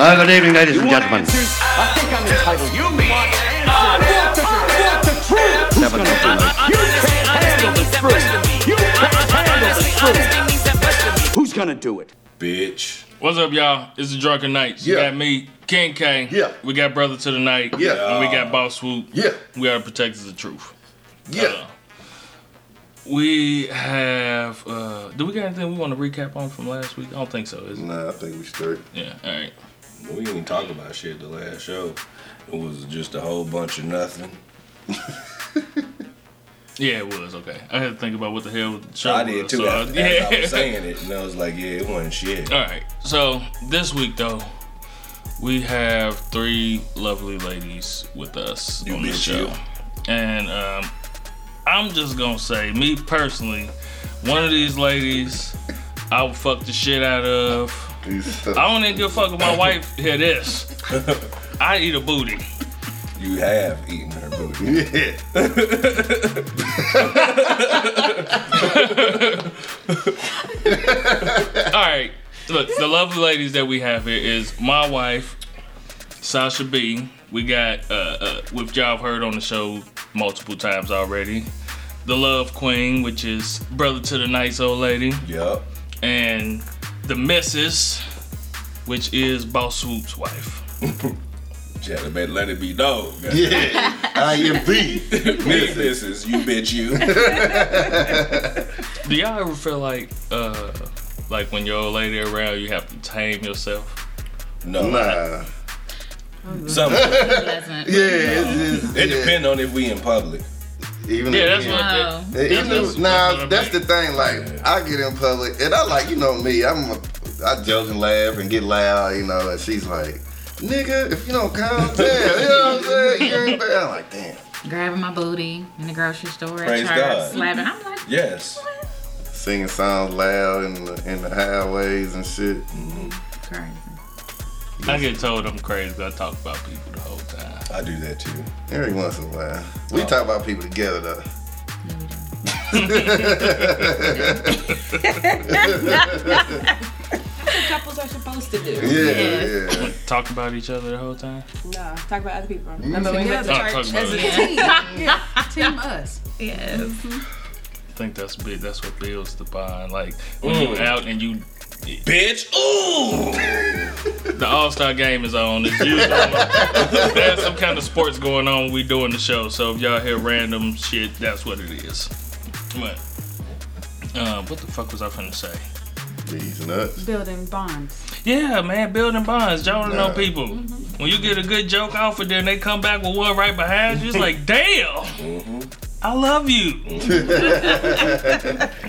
Uh, good evening, ladies and gentlemen. I think I'm entitled. You want answers? I want the truth. Never too late. You can't handle the truth. You can't handle the truth. Who's gonna do it? Bitch. What's up, y'all? It's the Drunken Knights. You Yeah. got me, King K. Yeah. We got Brother to the Night. Yeah. And we got Boss Swoop. Yeah. We are Protectors of the Truth. Yeah. Uh, we have. uh Do we got anything we want to recap on from last week? I don't think so. Is it? Nah, I think we straight. Yeah. All right. We didn't talk about shit the last show. It was just a whole bunch of nothing. Yeah, it was okay. I had to think about what the hell the show I was. did too. so, after, after I was saying it, and I was like, yeah, it wasn't shit. All right. So this week though, we have three lovely ladies with us You on the show, you. and um, I'm just gonna say, me personally, one of these ladies, I would fuck the shit out of. I don't even give a fuck if my wife hear this. I eat a booty. You have eaten her booty. Yeah. All right. Look, the lovely ladies that we have here is my wife, Sasha B. We got, uh, uh, which y'all have heard on the show multiple times already. The Love Queen, which is brother to the nice old lady. Yup. And the Missus, which is Boss Swoop's wife. Jada better let it be known. Yeah. I am B. This is you bitch you. Do y'all ever feel like, uh, like when your old lady around, you have to tame yourself? No. Nah. Some, Doesn't. Yeah, it's, it's, it yeah. depends on if we in public. Even Yeah, that's we- what. No. Even That's- if, that's nah, what I that's the thing. Like, I get in public, and I like, you know me. I'm, a, I joke and laugh and get loud, you know. And she's like, "Nigga, if you don't calm down, you know what I'm saying? You ain't bad." I'm like, "Damn." Grabbing my booty in the grocery store at Praise church, God. slapping. I'm like, Yes. Singing songs loud in the in the highways and shit. Mm-hmm. crazy. I get told I'm crazy. I talk about people the whole time. I do that too. Every once in a while, we talk about people together though. That's what couples are supposed to do. Yeah, yeah. Talk about each other the whole time. No, talk about other people. Mm-hmm. Remember when we went to Oh, church talk as a team? yeah, team us. Yes. I think that's big. That's what builds the bond. Like when mm. you out and you, Bitch. Ooh. the All Star game is on. It's usually there's some kind of sports going on. when We doing the show. So if y'all hear random shit, that's what it is. But uh, what the fuck was I finna say? These nuts. Building bonds. Yeah, man, building bonds. Y'all don't know Yeah. people. When you get a good joke off and then they come back with one right behind you, it's like, damn, I love you.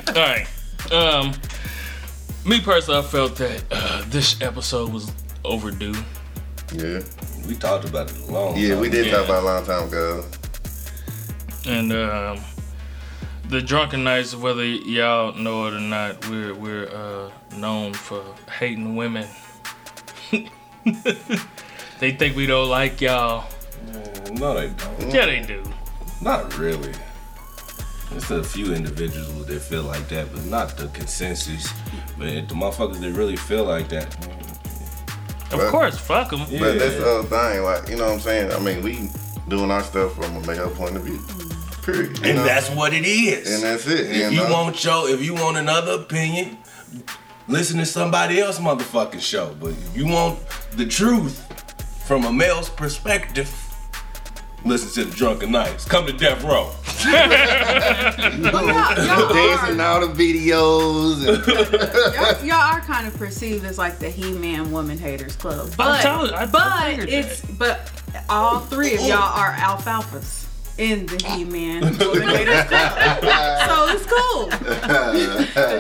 All right. Um, me personally, I felt that uh, this episode was overdue. Yeah, We talked about it a long yeah. time We did Yeah. talk about it a long time ago. And um, the drunken knights, whether y'all know it or not, we're we're uh, known for hating women. they think we don't like y'all. No, they don't. Yeah, they do. Not really. There's a few individuals that feel like that, but not the consensus. But the motherfuckers that really feel like that, Of Well- course, fuck them. yeah. But that's the other thing. Like, you know what I'm saying? I mean, we doing our stuff from a male point of view. Period. and know? that's what it is. and that's it. if you you know? want your, if you want another opinion, listen to somebody else motherfucking show. But if you want the truth from a male's perspective, listen to the Drunken Knights. Come to Death Row. dancing all the videos. And, Y'all, y'all are kind of perceived as like the He-Man woman haters club, but told- I- I but figured it's but all three of y'all are alfalfas in the He-Man woman haters club, so it's cool.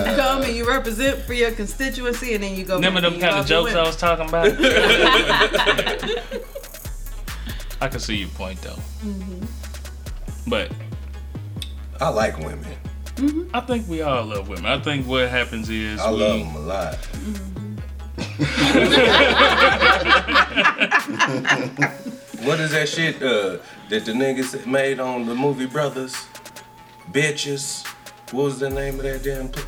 you come and you represent for your constituency, and then you go. Remember back them kind of jokes I was talking about? I can see your point though. Mm-hmm. But I like women. Mm-hmm. I think we all love women. I think what happens is I we, love them a lot. Mm-hmm. what is that shit uh, that the niggas made on the movie Brothers? Bitches. What was the name of that damn? pl-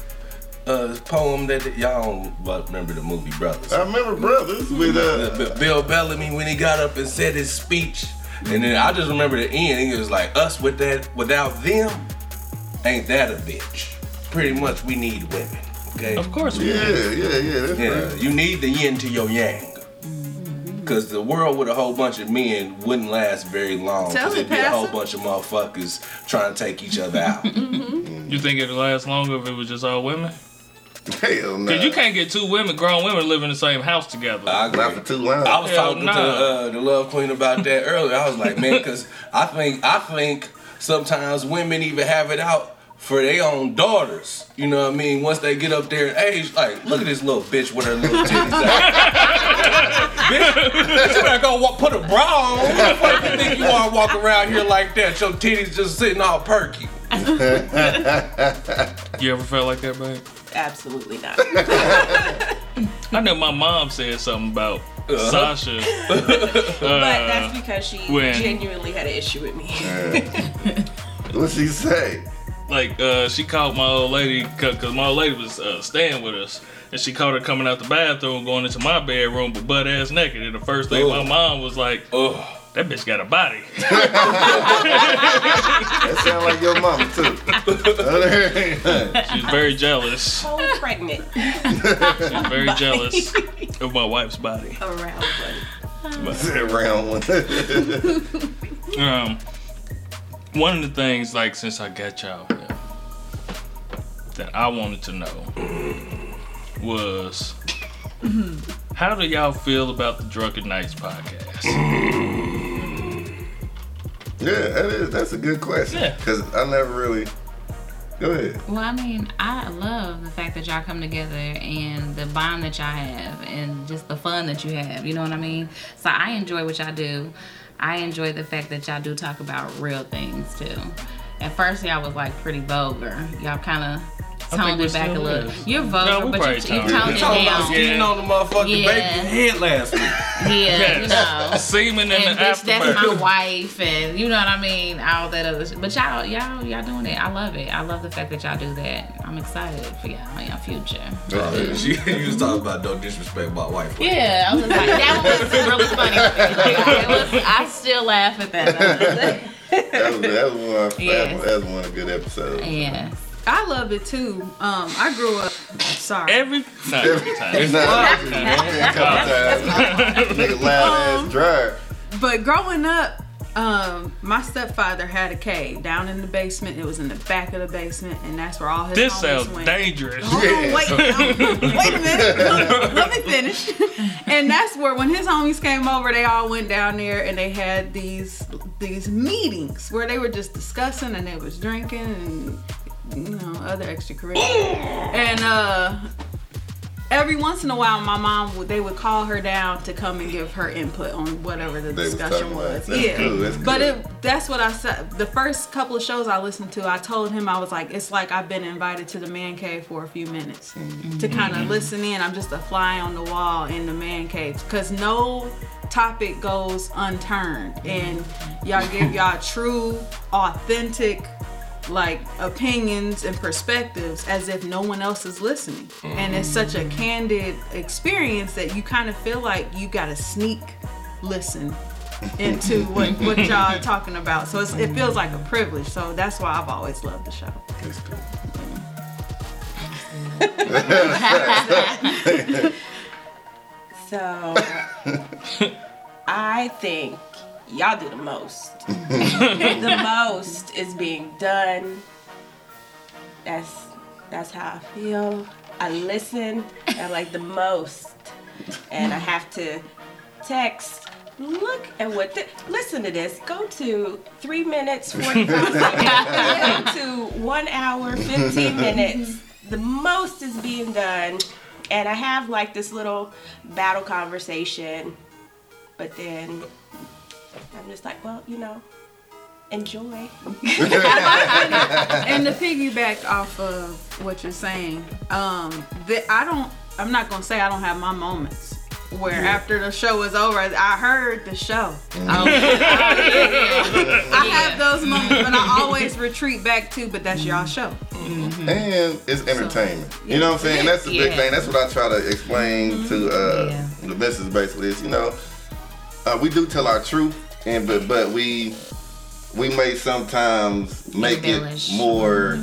uh, poem that y'all don't remember the movie Brothers. I remember brothers with uh. Bill Bellamy when he got up and said his speech, and then I just remember the end. He was like, "Us with that, without them, ain't that a bitch?" Pretty much, we need women. Okay. Of course we Yeah, yeah, yeah. That's Yeah, right. you need the yin to your yang. Cause the world with a whole bunch of men wouldn't last very long. Tell Cause it, it'd be a whole bunch of motherfuckers trying to take each other out. You think it'd last longer if it was just all women? Hell no. Cause you can't get two women, grown women, live in the same house together. I agree. Not for too long. I was Hell talking nah. to uh, the love queen about that earlier. I was like, man, because I think I think sometimes women even have it out for their own daughters. You know what I mean? Once they get up there in age, like, look at this little bitch with her little titties out. bitch, you better go walk, put a bra on. What the fuck you think you want to walk around here like that? Your titties just sitting all perky. You ever felt like that, babe? Absolutely not. I know my mom said something about Uh-huh. Sasha. but that's Uh, because she when- genuinely had an issue with me. What she say? like uh, she called my old lady because my old lady was uh, staying with us, and she caught her coming out the bathroom, going into my bedroom, but butt ass naked. And the first thing my mom was like, Ugh. "That bitch got a body." That sound like your mama too. She's very jealous. So pregnant. She's very jealous of my wife's body. Around, buddy. Sit around one. Um, one of the things, like since I got y'all here, that I wanted to know was how do y'all feel about the Drunken Knights podcast? Yeah, that is. That's a good question. Yeah. Cause I never really. Go ahead. Well, I mean, I love the fact that y'all come together and the bond that y'all have and just the fun that you have. You know what I mean? So I enjoy what y'all do. I enjoy the fact that y'all do talk about real things too. At first, y'all was like pretty vulgar. Y'all kind of think toned it back a little. is. You're No, vulgar, we but you, you toned it. toned it talking about down. skiing on the motherfucking Yeah. baby's head last week. Yeah, you know. Semen in and the bitch, that's my wife, and you know what I mean. All that other, shit. but y'all, y'all, y'all doing it. I love it. I love the fact that y'all do that. I'm excited for y'all and your future. Uh, she, you was talking about don't disrespect my wife. Yeah, I was like, that was really funny. to me. Like, was, I still laugh at that. That was, that was one. Yes. That was one of good episodes. yes. I love it too. Um, I grew up. Sorry. Every not every time. It's not. A couple times. Nigga loud ass dryer. But growing up, um, my stepfather had a cave down in the basement. It was in the back of the basement, and that's where all his This homies sounds went. dangerous. Hold on, wait, um, wait a minute. Let, let me finish. And that's where when his homies came over, they all went down there and they had these these meetings where they were just discussing and they was drinking and you know other extracurriculars. and uh, every once in a while, my mom would they would call her down to come and give her input on whatever the They discussion talking about. was. That's yeah, cool, that's but good. it that's what I said. The first couple of shows I listened to, I told him I was like, it's like I've been invited to the man cave for a few minutes to kind of listen in. I'm just a fly on the wall in the man cave because no topic goes unturned, and y'all give y'all true, authentic. Like opinions and perspectives as if no one else is listening. And it's such a candid experience that you kind of feel like you got to sneak listen into what, what y'all are talking about. So it's, it feels like a privilege. So that's why I've always loved the show. That's cool. So I think y'all do the most. the most is being done. That's that's how I feel. I listen and like the most. And I have to text. Look at what the, listen to this. Go to three minutes, 45 seconds. To one hour, 15 minutes. The most is being done. And I have like this little battle conversation. But then I'm just like, well, you know, enjoy. and to piggyback off of what you're saying, um, that I don't. I'm not gonna say I don't have my moments, where after the show was over, I heard the show. Oh, yeah. I have those moments, but I always retreat back to, but that's y'all show. and it's entertainment. You know what I'm saying? And that's the big thing. That's what I try to explain to uh, Yeah. the missus basically is, you know, uh, we do tell our truth, and but but we we may sometimes make Embellish. it more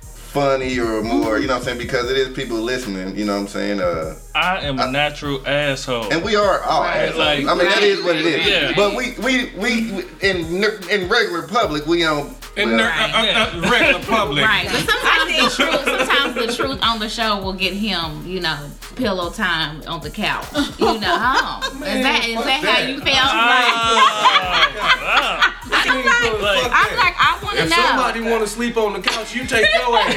funny or more, you know what I'm saying? Because it is people listening, you know what I'm saying? Uh, I am a natural asshole. and we are all Right. assholes. Like- I mean, that is what it is. Yeah. But we, we, we, we in in regular public, we don't. In well, the uh, uh, uh, regular public. Right, but sometimes the truth, sometimes the truth on the show will get him, you know, pillow time on the couch. You know, oh, is that is that how you felt? Ah, Like- I'm like, I want to know. If somebody want to sleep on the couch, you take your ass.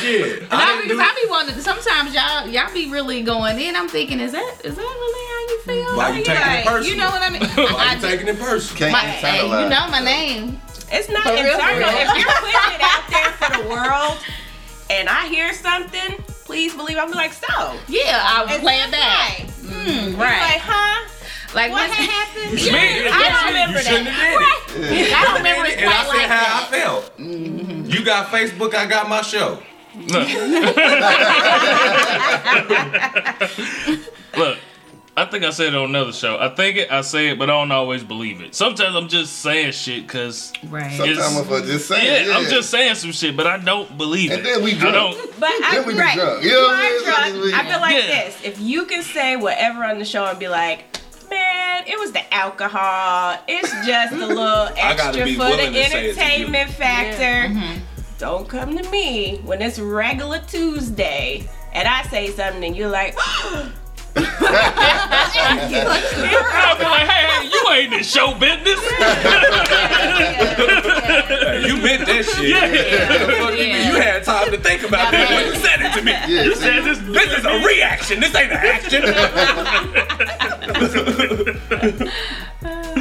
Shit. No, I didn't because do- I be wondering. Sometimes y'all y'all be really going in. I'm thinking, is that is that really how you feel? Why you taking it personal? You know what I mean? Why I you taking it personal? Can't my, hey, you internalize. Know my name. It's not For real, internal. real. If you're putting it out there for the world, and I hear something, please believe I'll be like, so. Yeah, I'll It's play it back. right. Mm, Like, right. huh? Like What had happened? Me, I don't remember you that. have did it. I don't remember it And I said like how that. I felt. You got Facebook, I got my show. Look, I think I said it on another show. I think it, I say it, but I don't always believe it. Sometimes I'm just saying shit because Right. Sometimes I'm just saying. yeah, Yeah, I'm just saying some shit, but I don't believe And it. And then we I don't. But I, Then we be right, drunk. You you know what I mean? drunk. I feel like Yeah. this. If you can say whatever on the show and be like, man, it was the alcohol. It's just a little extra for the willing to say it to you. entertainment factor. Mm-hmm. Don't come to me when it's regular Tuesday and I say something and you're like, I'll be like, hey, hey, you ain't in show business. You meant that shit. Fuck you? Yeah. You had time to think about that when you said it to me. Yeah, you said this. This is a reaction. This ain't an action.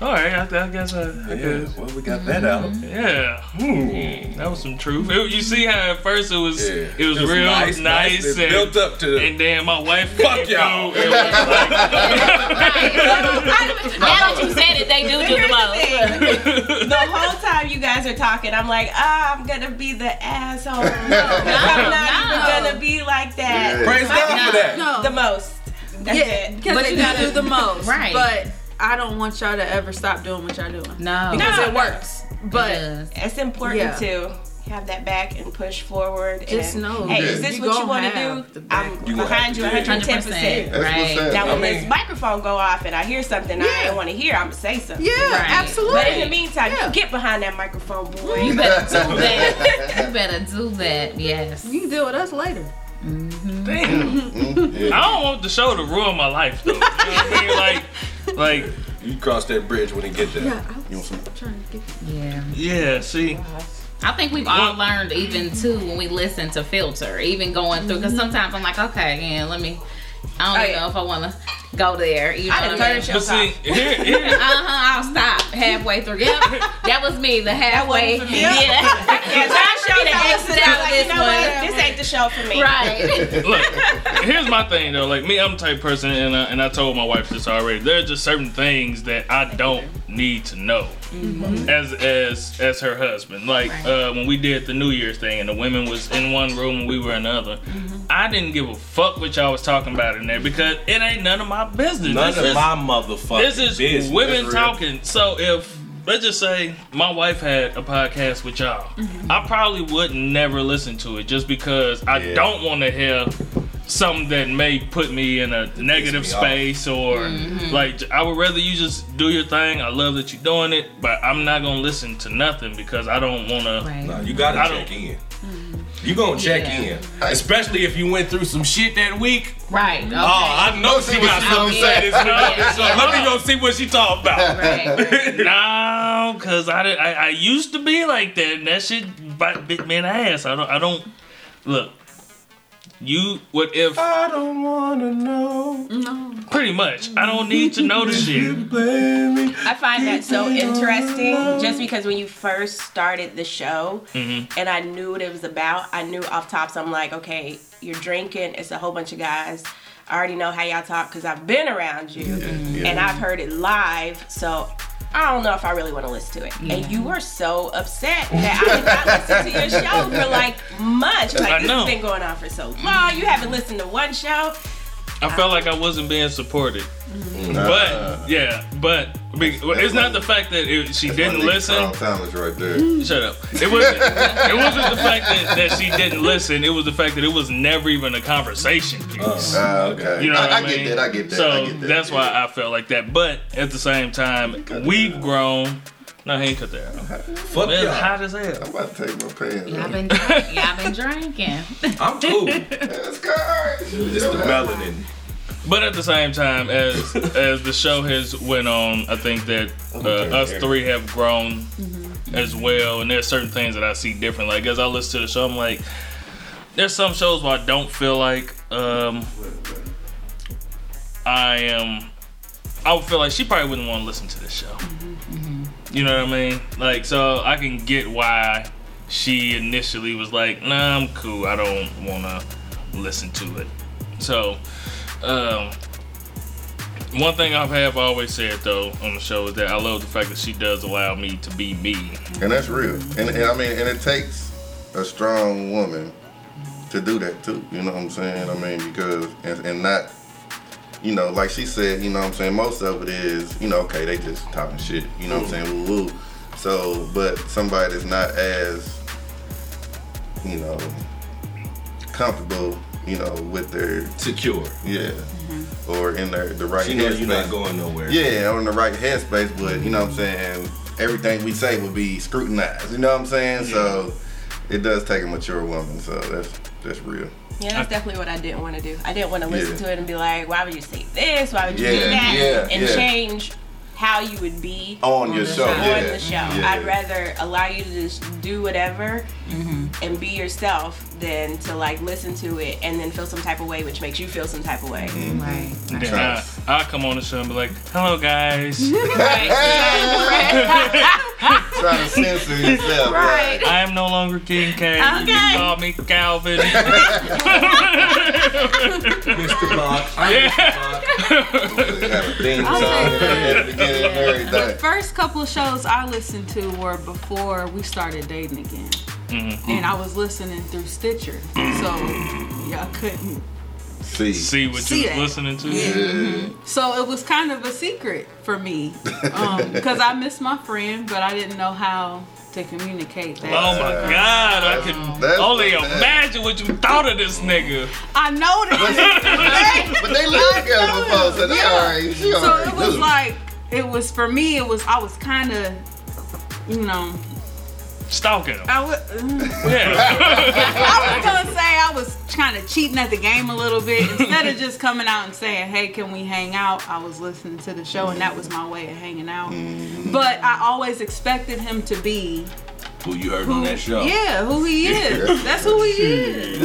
All right, I, I guess I, I yeah, guess. well, we got that out. Yeah, Hmm. that was some truth. It- you see how at first it was Yeah. it was real nice, It and, built up to. and then my wife Fuck y'all. Like, Now that you said it, they do do the most. the whole time you guys are talking, I'm like, ah, I'm gonna be the asshole. No, I'm not no. even gonna be like that. Yeah. Praise God for that. No. The most. That's yeah, it. because But you gotta- do the most. Right. But I don't want y'all to ever stop doing what y'all doing. No, Because No. it works. But Yes. It's important Yeah. to have that back and push forward. Just and, know hey, is this you what you want to do? I'm You behind you have to do it. 110. 100%. That's Right. what's Now when I this microphone go off and I hear something I Yeah. didn't want to hear, I'm gonna say something. yeah, Right. absolutely. But in the meantime, Yeah. you get behind that microphone, boy. You better do that. You better do that. Yes. You can deal with us later. Mm-hmm. damn. Mm-hmm. I don't want the show to ruin my life though. You know what I mean? Like, like You cross that bridge when you get there. Yeah, I You want some? trying to get Yeah. yeah. See, I think we've all learned even too when we listen to filter, even going through. Because mm-hmm. sometimes I'm like, okay, yeah, let me. I don't Oh, even yeah. know if I want to go there. You know I done what I turned mean? the show but see, here, here, Uh huh. I'll stop halfway through. Yep, that was me. The halfway. wasn't me. Yeah. Yeah, Time show for me to that exit out of this you know what? one. This ain't the show for me. Right. look, here's my thing though. Like me, I'm the type of person, and I, and I told my wife this already. There are just certain things that I don't need to know as as as her husband. Like uh, when we did the New Year's thing, and the women was in one room and we were in another. I didn't give a fuck what y'all was talking about in there because it ain't none of my business. None This of is- my motherfucking this is business. women talking. So if let's just say my wife had a podcast with y'all, Mm-hmm. I probably would never listen to it just because I Yeah. don't want to hear something that may put me in a negative me off. space or Mm-hmm. like I would rather you just do your thing. I love that you're doing it, but I'm not gonna listen to nothing because I don't want to. Right. No, you gotta I don't- check in. You gonna check Yeah. in, especially if you went through some shit that week. Right. Okay. Oh, I know she got something to say this week. Yeah. So let me go see what she talking about. Right. No, cause I, did- I I used to be like that, and that shit bite- bit me in the ass. I don't I don't look. You what if I don't wanna know. No. pretty much I don't need to know the shit. I find that so interesting just because when you first started the show Mhm. and I knew what it was about, I knew off top, so I'm like, okay, you're drinking. It's a whole bunch of guys. I already know how y'all talk because I've been around you yeah. and I've heard it live. So I don't know if I really want to listen to it. And you were so upset that I did not listen to your show for like months. Like I this know. has been going on for so long. You haven't listened to one show. I felt like I wasn't being supported. Mm-hmm. But yeah, but be- it's not the fact that it, she didn't listen. Thomas right there. Shut up. It wasn't. it wasn't the fact that, that she didn't listen. It was the fact that it was never even a conversation piece. Ah, okay. You know I, what I I, mean? get that. I get that. So I get that. that's why I felt like that. But at the same time, we've grown. No, he ain't cut that out. Fuck Man, it's y'all. hot as hell. I'm about to take my pants Y'all off. been drink- y'all been drinking. I'm cool. Let's go. It's the melanin. But at the same time, as as the show has went on, I think that uh, us three have grown as well, and there's certain things that I see different. Like as I listen to the show, I'm like, there's some shows where I don't feel like um, I am. I would feel like she probably wouldn't want to listen to this show. You know what I mean? Like, so I can get why she initially was like, "Nah, I'm cool. I don't want to listen to it." So, um, one thing I have always said though on the show is that I love the fact that she does allow me to be me. And that's real. And, and I mean, and it takes a strong woman to do that too. You know what I'm saying? I mean, because and, and not, you know, like she said, you know what I'm saying. Most of it is, you know, okay, they just talking shit. You know what I'm saying? Woo woo. So, but somebody that's not as, you know, comfortable, you know, with their Secure. yeah, mm-hmm. or in their the right She knows you're not going nowhere. Yeah, on the right headspace, but you know what I'm saying? Everything we say will be scrutinized. You know what I'm saying? So it does take a mature woman, so that's that's real. Yeah, that's definitely what I didn't want to do. I didn't want to listen Yeah. to it and be like, why would you say this? Why would you do that? yeah, and yeah. change how you would be On, your the show, show. yeah. on the show. Yeah. I'd rather allow you to just do whatever mm-hmm. and be yourself than to like listen to it and then feel some type of way, which makes you feel some type of way. Mm-hmm. Right. And then I, I come on the show and be like, "Hello, guys. Right. Trying to censor yourself. right. I am no longer King K. You Okay. can call me Calvin." Mr. Bach. I'm Yeah. Mr. Bach. Have a theme song at the beginning and everything. First couple of shows I listened to were before we started dating again. Mm-hmm. And I was listening through Stitcher. So yeah, I couldn't. See. See what See you that. was listening to. Yeah. Mm-hmm. So it was kind of a secret for me. Um, because I missed my friend, but I didn't know how to communicate that. Oh my God! I can um, That's only what that- imagine what you thought of this nigga. I know that. But they lived together before, so they Yeah. already. She so already it was knew. like, it was for me, it was, I was kind of, you know, Stalking him. I was, mm. Yeah. I was gonna say I was kind of cheating at the game a little bit. Instead of just coming out and saying, "Hey, can we hang out?" I was listening to the show, and that was my way of hanging out. Mm-hmm. But I always expected him to be Who you heard who, on that show? yeah, who he is. That's who he is.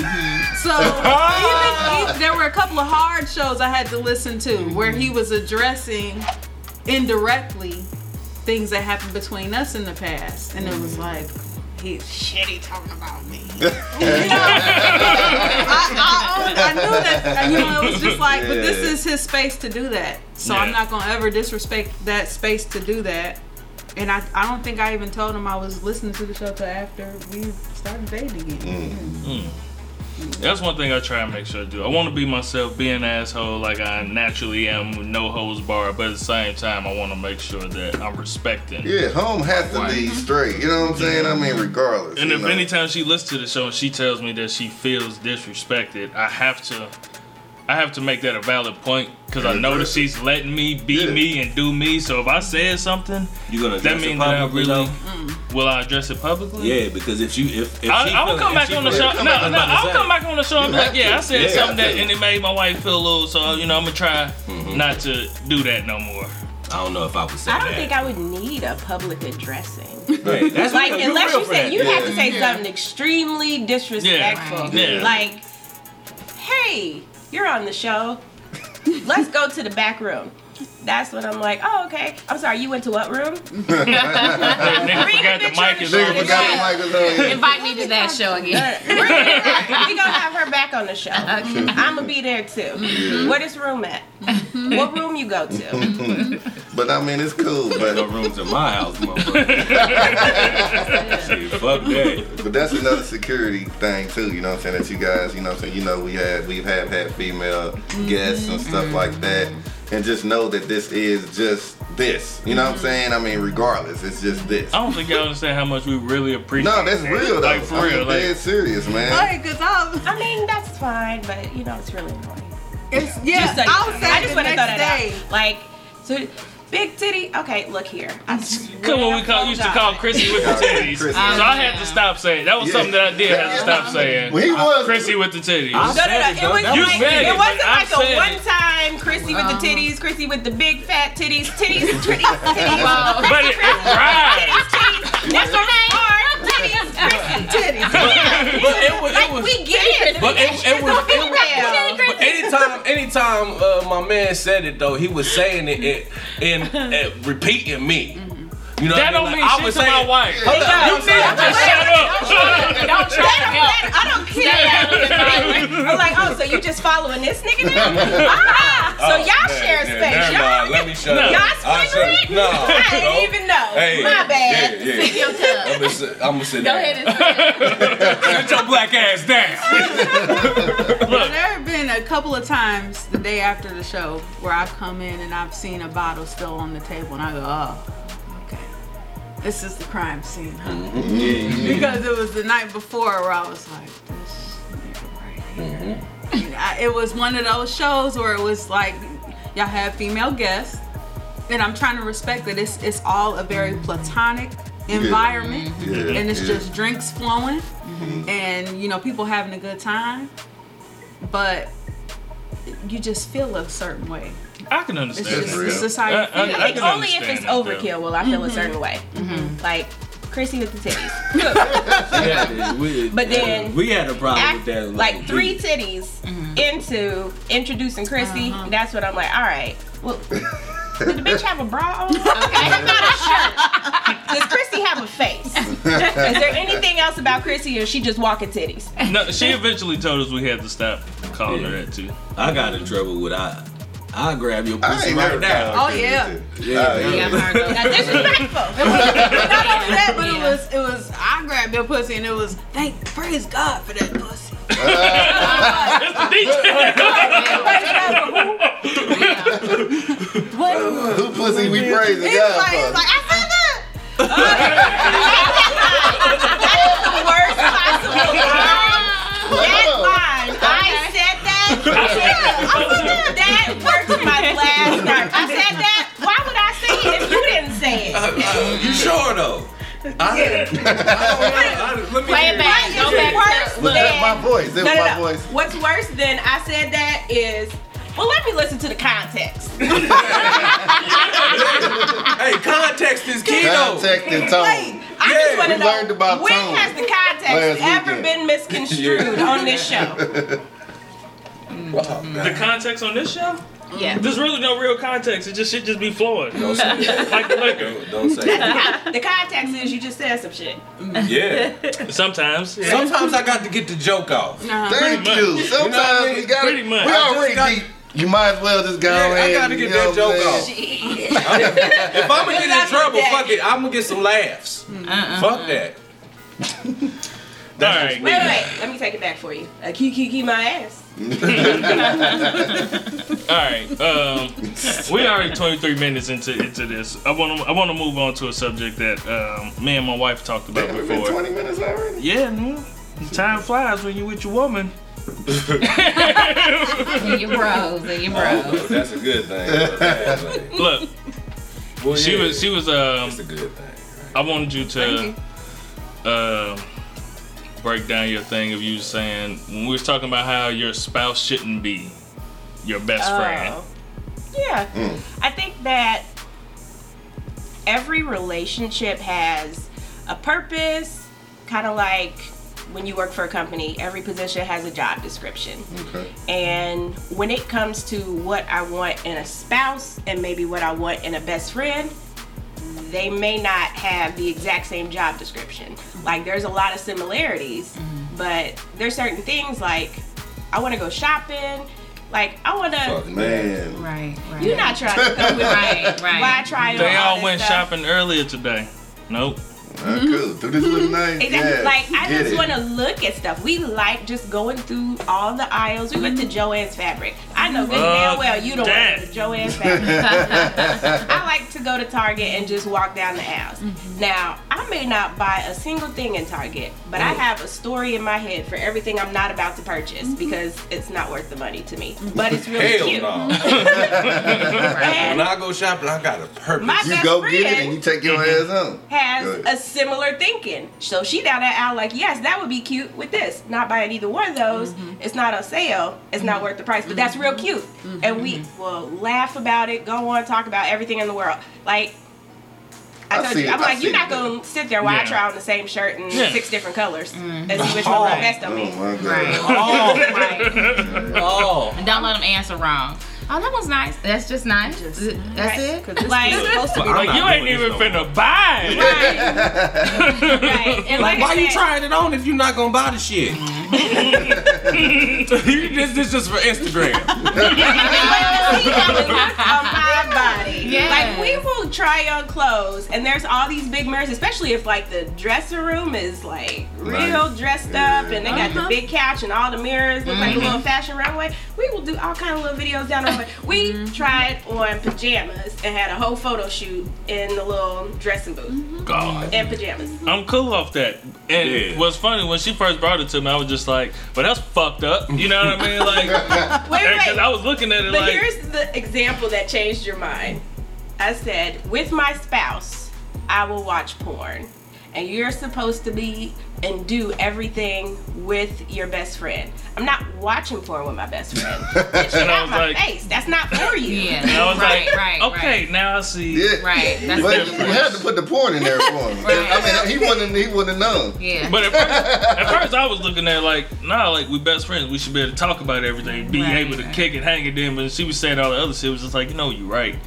So even, even- there were a couple of hard shows I had to listen to where he was addressing indirectly things that happened between us in the past, and it was mm. like he's shitty talking about me. You know? I, I, I knew that, you know, it was just like, but this is his space to do that. So I'm not gonna ever disrespect that space to do that. And I, I don't think I even told him I was listening to the show till after we started dating again. Mm. Mm. That's one thing I try and make sure to do. I want to be myself, be an asshole like I naturally am with no hose bar, but at the same time, I want to make sure that I'm respecting. Yeah, home has to be straight. You know what I'm saying? I mean, regardless. And if know. anytime she listens to the show and she tells me that she feels disrespected, I have to, I have to make that a valid point because I know that she's letting me be Yeah. me and do me. So if I said something, You gonna that address it means that I publicly, really though? will I address it publicly. Yeah, because if you if, if I, she I will come back on the show. No, back no, on the I'll show. come back on the show and be like, yeah, to. I said Yeah, something have that, and it made my wife feel a little. So you know, I'm gonna try Mm-hmm. not to do that no more. I don't know if I would say I don't that. think I would need a public addressing. Right, That's like real, unless you for say that. you have to say something extremely disrespectful. Yeah. Yeah. Like, hey, you're on the show. Let's go to the back room. that's when I'm like, oh, okay. I'm sorry, you went to what room? Nigga forgot the mic is Nigga forgot the mic was on. Invite me to that show again. We're gonna have her back on the show. I'm gonna be there too. Where this room at? what room you go to? But I mean, it's cool. No But rooms in my house, motherfucker. Shit, fuck that. but that's another security thing too. You know what I'm saying? That you guys, you know what I'm saying? You know, we had we have had female mm-hmm. guests and stuff mm-hmm. like that, and just know that this is just this. You know what I'm mm-hmm. saying? I mean, regardless, it's just this. I don't think y'all understand how much we really appreciate. No, that's that. real though. Like for I mean, real, like dead serious, man. Hey, cause I'm. I mean, that's fine, but you know, it's really annoying. It's yeah. Just so you I'll know. say I the just want to throw next that day. out. Like, so big titty. Okay, look here. I Come on, we call, used to call Chrissy with the titties. Chrissy. So I had to stop saying. That was Yeah. something that I did have to stop saying. Well, he was. Chrissy with the titties. No, no, no. It, was You like, said it, it wasn't like a one time Chrissy with the titties, Chrissy with the big fat titties, titties, titties, titties. But it, it rhymes. titties. That's what they are. Titties, Chrissy. Yeah. But it was, it was we get it. But it, it was, it was Female. but anytime, anytime uh, my man said it though, he was saying it in, in uh, repeating me. You know, That what I don't mean? mean Like, I shit was to my saying- wife. Hold on, You I'm need to just shut up. Don't try to help. I don't care. I'm like, oh, so you just following this nigga now? Ah, so Oh, y'all share space. Never Y'all, mind. Let me shut up. y'all I sprinkling? No. I didn't even know. My bad. Yeah, yeah. Your cup. I'm gonna sit, I'm gonna sit Go ahead and say Sit your black ass down. There have been a couple of times the day after the show where I've come in and I've seen a bottle still on the table and I go, oh, okay. This is the crime scene, huh? Mm-hmm. Because it was the night before where I was like, this nigga right here. Mm-hmm. And I- it was one of those shows where it was like, y'all have female guests, and I'm trying to respect that it's, it's all a very platonic environment, Yeah, and it's yeah. just drinks flowing, mm-hmm. and you know, people having a good time, but you just feel a certain way. I can It's understand. just real. the society. I- I- feel. I can Only if it's that, though. overkill will I feel a certain mm-hmm. way. Mm-hmm. Like Chrissy with the titties. Yeah, we, But then we had a problem Act, with that. like three titties mm-hmm. into introducing Chrissy. Uh-huh. That's what I'm like. All right. Well, did the bitch have a bra on? Okay, how about a shirt? Does Chrissy have a face? Is there anything else about Chrissy, or she just walking titties? No, she eventually told us we had to stop calling her that too. I got in trouble with I. I grab your pussy right now. Oh, her yeah. titty. Yeah, Yeah, yeah. Margo. Now, disrespectful. Not only that, but it was it was I grabbed your pussy and it was thank praise God for that pussy. Who pussy we praising It's God like, for? it's like I said that. That is the worst possible line. That though? I, I don't know. I, let me Play it back. Go back worse to But my voice. That No, was no, my no. voice. What's worse than I said that is, well, let me listen to the context. Hey, context is key though. Context and tone. I Yeah, just want to know about when tone has the context ever been misconstrued on this show? The context on this show? Yeah. There's really no real context. It just shit just be flowing. Don't say that. Like the liquor. Don't, don't say that. The context is you just said some shit. Yeah. Sometimes. Yeah. Sometimes I got to get the joke off. Thank much. you. Sometimes You know I mean? we got Pretty much. We already got- deep. You might as well just go Yeah, I gotta get that joke I'm off. If I'm gonna get in trouble, okay. fuck it. I'm gonna get some laughs. Fuck that. All right. Wait, wait, wait. Let me take it back for you. Uh, key, key, key my ass. All right. Um, we already 23 minutes into into this. I want to I want to move on to a subject that um, me and my wife talked about Damn, it's been before. 20 minutes already. Yeah, man. Time flies when you're with your woman. And your bros, and your bros. That's a good thing. A thing. Look, Well, she yeah, was she was um. It's a good thing. I wanted you to uh, break down your thing of you saying when we was talking about how your spouse shouldn't be your best oh. friend. Oh. Yeah. Mm. I think that every relationship has a purpose, kind of like when you work for a company, every position has a job description. Okay. And when it comes to what I want in a spouse and maybe what I want in a best friend, they may not have the exact same job description. Like there's a lot of similarities, mm-hmm. but there's certain things like I want to go shopping. Like I want to. Fuck Man. Right, right. You're not trying to come with Right, me. right. Why try They all all went stuff? shopping earlier today. Nope. Cool. Mm-hmm. Do this look nice? Exactly. Yeah, like I get just want to look at stuff. We like just going through all the aisles. We went to mm-hmm. Joann's Fabric. I know good Uh, damn well you don't damn. want to go to Joann's Fabric. I like to go to Target and just walk down the aisles. Mm-hmm. Now I may not buy a single thing in Target, but I mm. have a story in my head for everything I'm not about to purchase because it's not worth the money to me. But it's really Hell cute. no. When I go shopping, I got a purpose. My You go friend get it and you take your ass home. has a similar thinking. So she down that aisle like, yes, that would be cute with this. Not buying either one of those. Mm-hmm. It's not on sale. It's not mm-hmm. worth the price, but that's real cute. Mm-hmm. And we will laugh about it, go on, talk about everything in the world. Like, I I told see you, it. I'm I like, you're not gonna sit there while I try on the same shirt in Yeah. six different colors and see which one oh. looks best on Oh me. my god. Right. Oh, right. oh. And don't let them answer wrong. Oh, that was nice. That's just nice. That's Right. it. Like, supposed to be Like not you ain't even no finna buy it. right. right. And Like, like, why I you trying it on if you're not gonna buy the shit? this this just for Instagram. on my body. Yes. Like we will try on clothes, and there's all these big mirrors, especially if like the dressing room is like real Nice. dressed Yeah. up, and they got the uh-huh. big couch and all the mirrors look like a little mm-hmm. fashion runway. We will do all kind of little videos down the way. We mm-hmm. tried on pajamas and had a whole photo shoot in the little dressing booth mm-hmm. God. in pajamas. I'm cool off that. And Yeah. what's funny when she first brought it to me, I was just like, "But that's fucked up." You know what I mean? Like, Wait, because wait. I was looking at it But like, here's the example that changed your mind. I said, with my spouse, I will watch porn. And you're supposed to be and do everything with your best friend. I'm not watching porn with my best friend. Bitch, get I out was my like- face. That's not for you. Yeah. and I was right, like, right, okay, right. now I see. Yeah. Right. That's But you had to put the porn in there for him. Right. I mean, he wouldn't. He wouldn't have known. Yeah. But at first, at first, I was looking at like, nah, like we best friends. We should be able to talk about everything, be Right, able to kick it, hang it. Then, but she was saying all the other shit. It was just like, you know, you're right.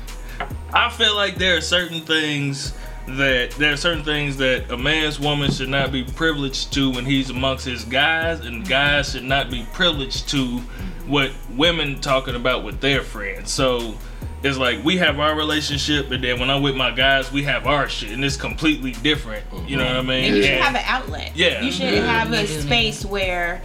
I feel like there are certain things that there are certain things that a man's woman should not be privileged to when he's amongst his guys, and guys should not be privileged to what women talking about with their friends. So. It's like we have our relationship, and then when I'm with my guys, we have our shit, and it's completely different. You know what I mean? And you should And- have an outlet. Yeah. You should Yeah. have a space where,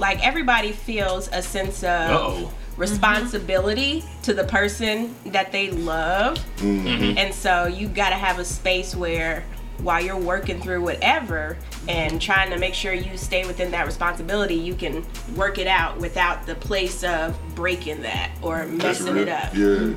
like, everybody feels a sense of Uh-oh. Responsibility to the person that they love. Mm-hmm. And so you got to have a space where, while you're working through whatever and trying to make sure you stay within that responsibility, you can work it out without the place of breaking that or messing it up. Yeah.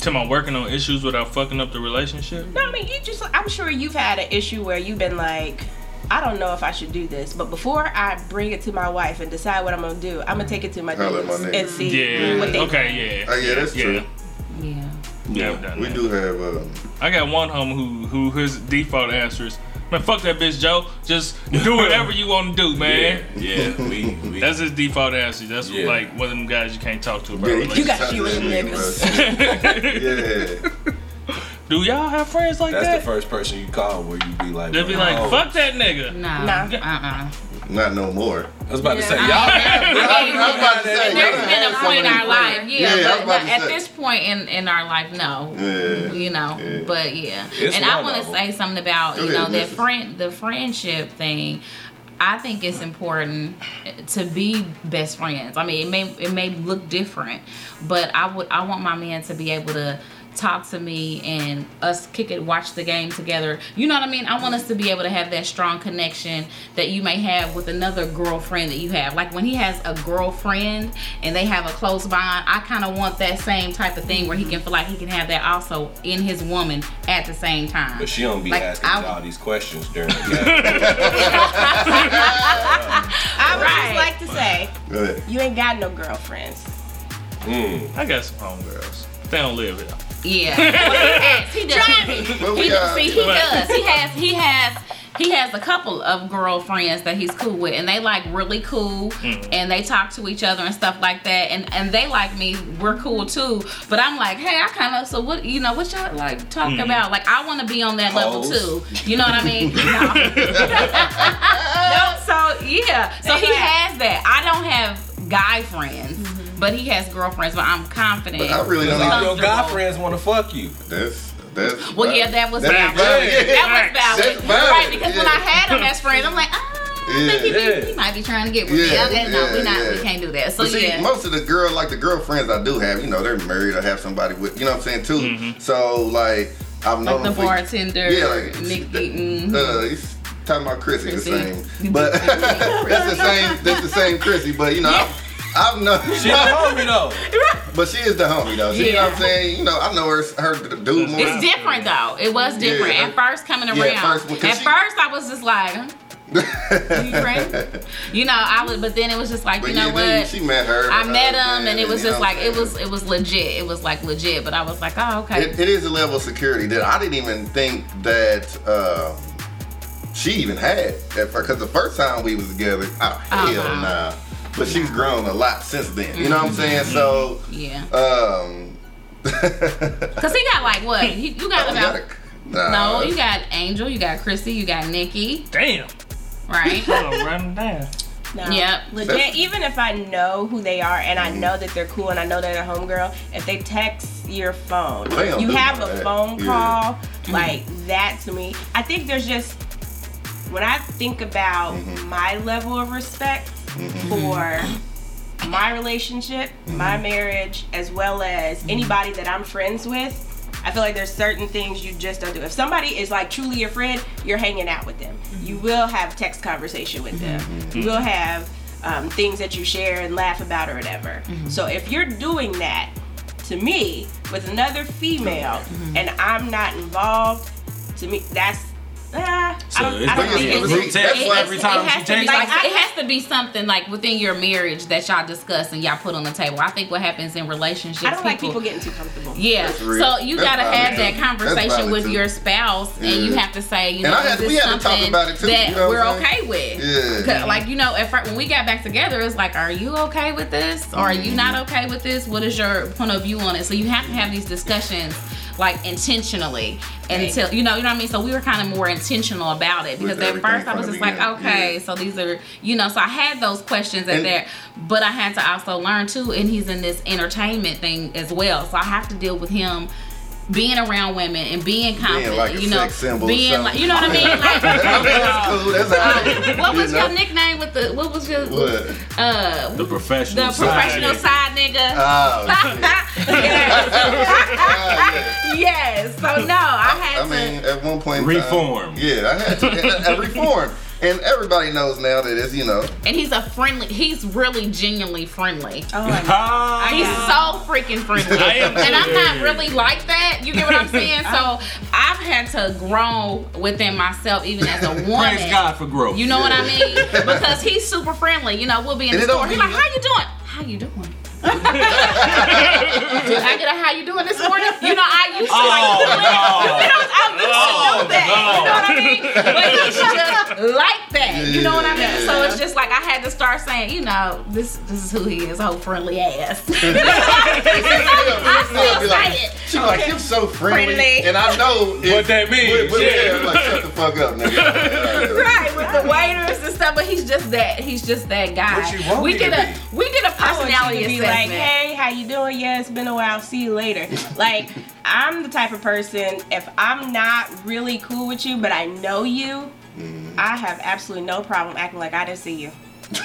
To my working on issues without fucking up the relationship. No, I mean, you just, I'm sure you've had an issue where you've been like, I don't know if I should do this, but before I bring it to my wife and decide what I'm gonna do, I'm gonna take it to my Holla my dudes and see Yeah. what they Okay. Yeah. Oh yeah, that's Yeah. true. yeah. Yeah. I've We that. do have. Um, I got one home who who his default answer is, man, fuck that bitch, Joe. Just do whatever you want to do, man. Yeah, we, we That's his default answer. That's Yeah. like one of them guys you can't talk to about yeah, You got just you talk to and that nigga, niggas. bro. Yeah. Do y'all have friends like That's that? That's the first person you call where you be like, They'll be like, oh. fuck that nigga. No. Nah. Uh-uh. Not no more. I was about to say, y'all I- have, I mean, I was about to say, There's y'all been a point in our many life, yeah, Yeah, but, but at say. this point in, in our life, no. Yeah. You know, Yeah. but yeah. It's and I want to say something about, Go you ahead, know, that friend, the friendship thing. I think it's important to be best friends. I mean, it may it may look different, but I would I want my man to be able to talk to me and us kick it, watch the game together. You know what I mean? I want us to be able to have that strong connection that you may have with another girlfriend that you have. Like when he has a girlfriend and they have a close bond, I kind of want that same type of thing where he can feel like he can have that also in his woman at the same time. But she don't be Like, asking I- y'all these questions during the game. I would Right. just like to say, you ain't got no girlfriends. mm. I got some homegirls. They don't live here. Yeah. Well, he, has, he does. He, Well, he we does. are- See, he does. He has. He has. he has a couple of girlfriends that he's cool with, and they like really cool, Mm. and they talk to each other and stuff like that, and and they like me. We're cool too, but I'm like, hey, I kind of so what you know what y'all like talk Mm. about? Like I want to be on that level too. You know what I mean? No. so yeah, so he has that. I don't have guy friends, but he has girlfriends. But I'm confident. But I really don't All even. your guy Comfortable. friends want to fuck you. That's that's. Well, yeah, that was That's valid. valid. Yeah. That was valid. That's valid. Right, because when I had him as friends, I'm like, ah, I think he, Yeah. he might be trying to get with me. Yeah, Okay, no, we yeah, not. We can't do that. So see, yeah. most of the girl, like the girlfriends I do have, you know, they're married or have somebody with, you know what I'm saying, too. So, like, I've known like the them for- bartender, Yeah, like, Nick that- Eaton. Uh, he's talking about Chrissy, the same. But that's the same, that's the same Chrissy. But, you know, I've, I've known. She a homie though. But she is the homie, though. She, You know what I'm saying? You know, I know her, her dude more. It's different though. It was different Yeah. at first coming around. Yeah, at first, at she- first, I was just like, you know, I was, but then it was just like, But you know yeah, what? she met her. I met uh, him, and it was you know just like it was it was legit. It was like legit. But I was like, oh okay. It, it is a level of security that I didn't even think that um, she even had. Because the first time we was together, oh, hell Uh-huh. nah. But she's grown a lot since then. You know what I'm saying? So, yeah. um, Cause he got like what? He, you got oh, about gotta- nah, no. You got Angel. You got Chrissy. You got Nikki. Damn. Right. I'm running down. No. Yep. Legit, even if I know who they are and I know that they're cool and I know they're a homegirl, if they text your phone, They you have a that. phone Yeah. call, like that to me. I think there's just, when I think about Mm-hmm. my level of respect for my relationship, my mm-hmm. marriage, as well as mm-hmm. anybody that I'm friends with, I feel like there's certain things you just don't do. If somebody is like truly your friend, you're hanging out with them. Mm-hmm. You will have text conversation with them. You will have um, things that you share and laugh about or whatever. So if you're doing that to me with another female and I'm not involved, to me that's ah, So I don't, it's I don't think it's it's, it's- every time it has to be like, Like, I- it has to be something like within your marriage that y'all discuss and y'all put on the table. I think what happens in relationships, I don't like people getting too comfortable. Yeah, so you That's gotta have too. that That's conversation with too. your spouse, and you have to say, you And know, I had- is we this to talk something about it too, that you know we're what okay with? Yeah. 'Cause, Like you know, at first, when we got back together, it's like, are you okay with this, or are you Mm-hmm. not okay with this? What is your point of view on it? So you have to have these discussions like intentionally Right. until you know you know what I mean so we were kind of more intentional about it because at first I was just like beginning. okay Yeah. so these are you know so I had those questions at And- there but I had to also learn too and he's in this entertainment thing as well so I have to deal with him being around women and being confident like a you know sex symbol being like you know what I mean like that's cool. That's all right. what was You your know? nickname with the what was your What? uh The professional the side. professional side nigga Oh, yes. yes. So no, I had I to. mean, at one point, in Reform. Time, yeah, I had to and, and reform, and everybody knows now that it's you know. and he's a friendly. He's really genuinely friendly. Oh, I know. Ah, He's so freaking friendly, I am and I'm not really like that. You get what I'm saying? So I've had to grow within myself, even as a woman. Praise God for growth. You know what I mean? Because he's super friendly. You know, we'll be in And the store. He's like, "How you doing? How you doing?" Did I get a how you doing this morning? You know, I used to like Oh, do it. no. You know, I used Oh, to do that. You know what I mean? But he's just like that. You know what I mean? So it's just like I had to start saying, you know, this this is who he is, whole friendly ass. I still Be like, say it. She like you're so friendly, Friendly. and I know What that means, What, what, yeah. yeah. like shut the fuck up, nigga. Right, with the waiters and stuff, but he's just that. He's just that guy. What you want we me did to a we did a I want you personality to assessment. Like, hey, how you doing? Yeah, it's been a while. See you later. like, I'm the type of person, if I'm not really cool with you, but I know you, mm-hmm. I have absolutely no problem acting like I didn't see you.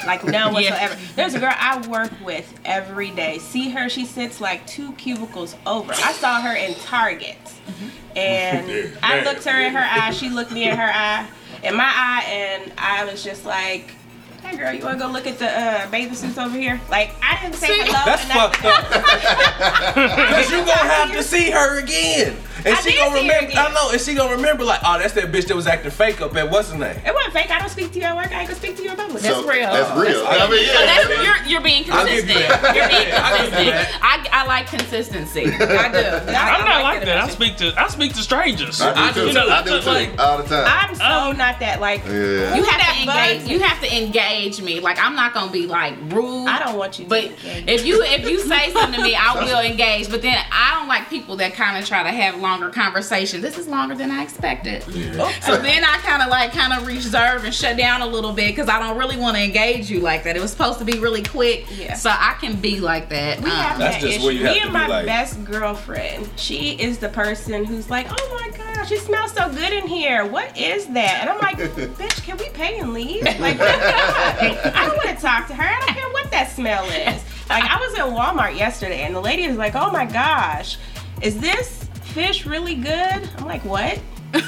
Like none Yeah. whatsoever. There's a girl I work with every day. See her, she sits like two cubicles over. I saw her in Target. Mm-hmm. And I looked her in her eye, she looked me in her eye, in my eye, and I was just like, Hey girl, you wanna go look at the uh, bathing suits over here? Like I didn't say hello. That's and I- fucked up. Cause you gonna have to see her again. And I she gonna remember. I know, and she gonna remember like, oh, that's that bitch that was acting fake up at what's her name. It wasn't fake. I don't speak to you at work. I ain't gonna speak to you in public. That's So, real. That's real. I mean, So yeah. that's, you're, you're being I'll give consistent. you that. You're being I'll give you consistent. I, I like consistency. I do. I, I'm I not like that. I speak to I speak to strangers. I do too. You know, I do too. like- All the time. I'm so Um, not that like. Yeah. You have to engage. You have to engage me. Like I'm not gonna be like rude. I don't want you. But engage. if you if you say something to me, I will engage. But then I don't like people that kind of try to have longer conversations. This is longer than I expected. So then I kind of like kind of reserve and shut down a little bit because I don't really want to engage you like that. It was supposed to be really quick. Yeah. So I can be like that. We Um, have That's that just issue. where you have Me and my like- best girlfriend, she is the person who's like, "Oh my gosh, it smells so good in here. What is that?" And I'm like, "Bitch, can we pay and leave? Like, what the fuck? I don't want to talk to her. I don't care what that smell is." Like, I was in Walmart yesterday, and the lady was like, "Oh my gosh, is this fish really good?" I'm like, "What?" yeah,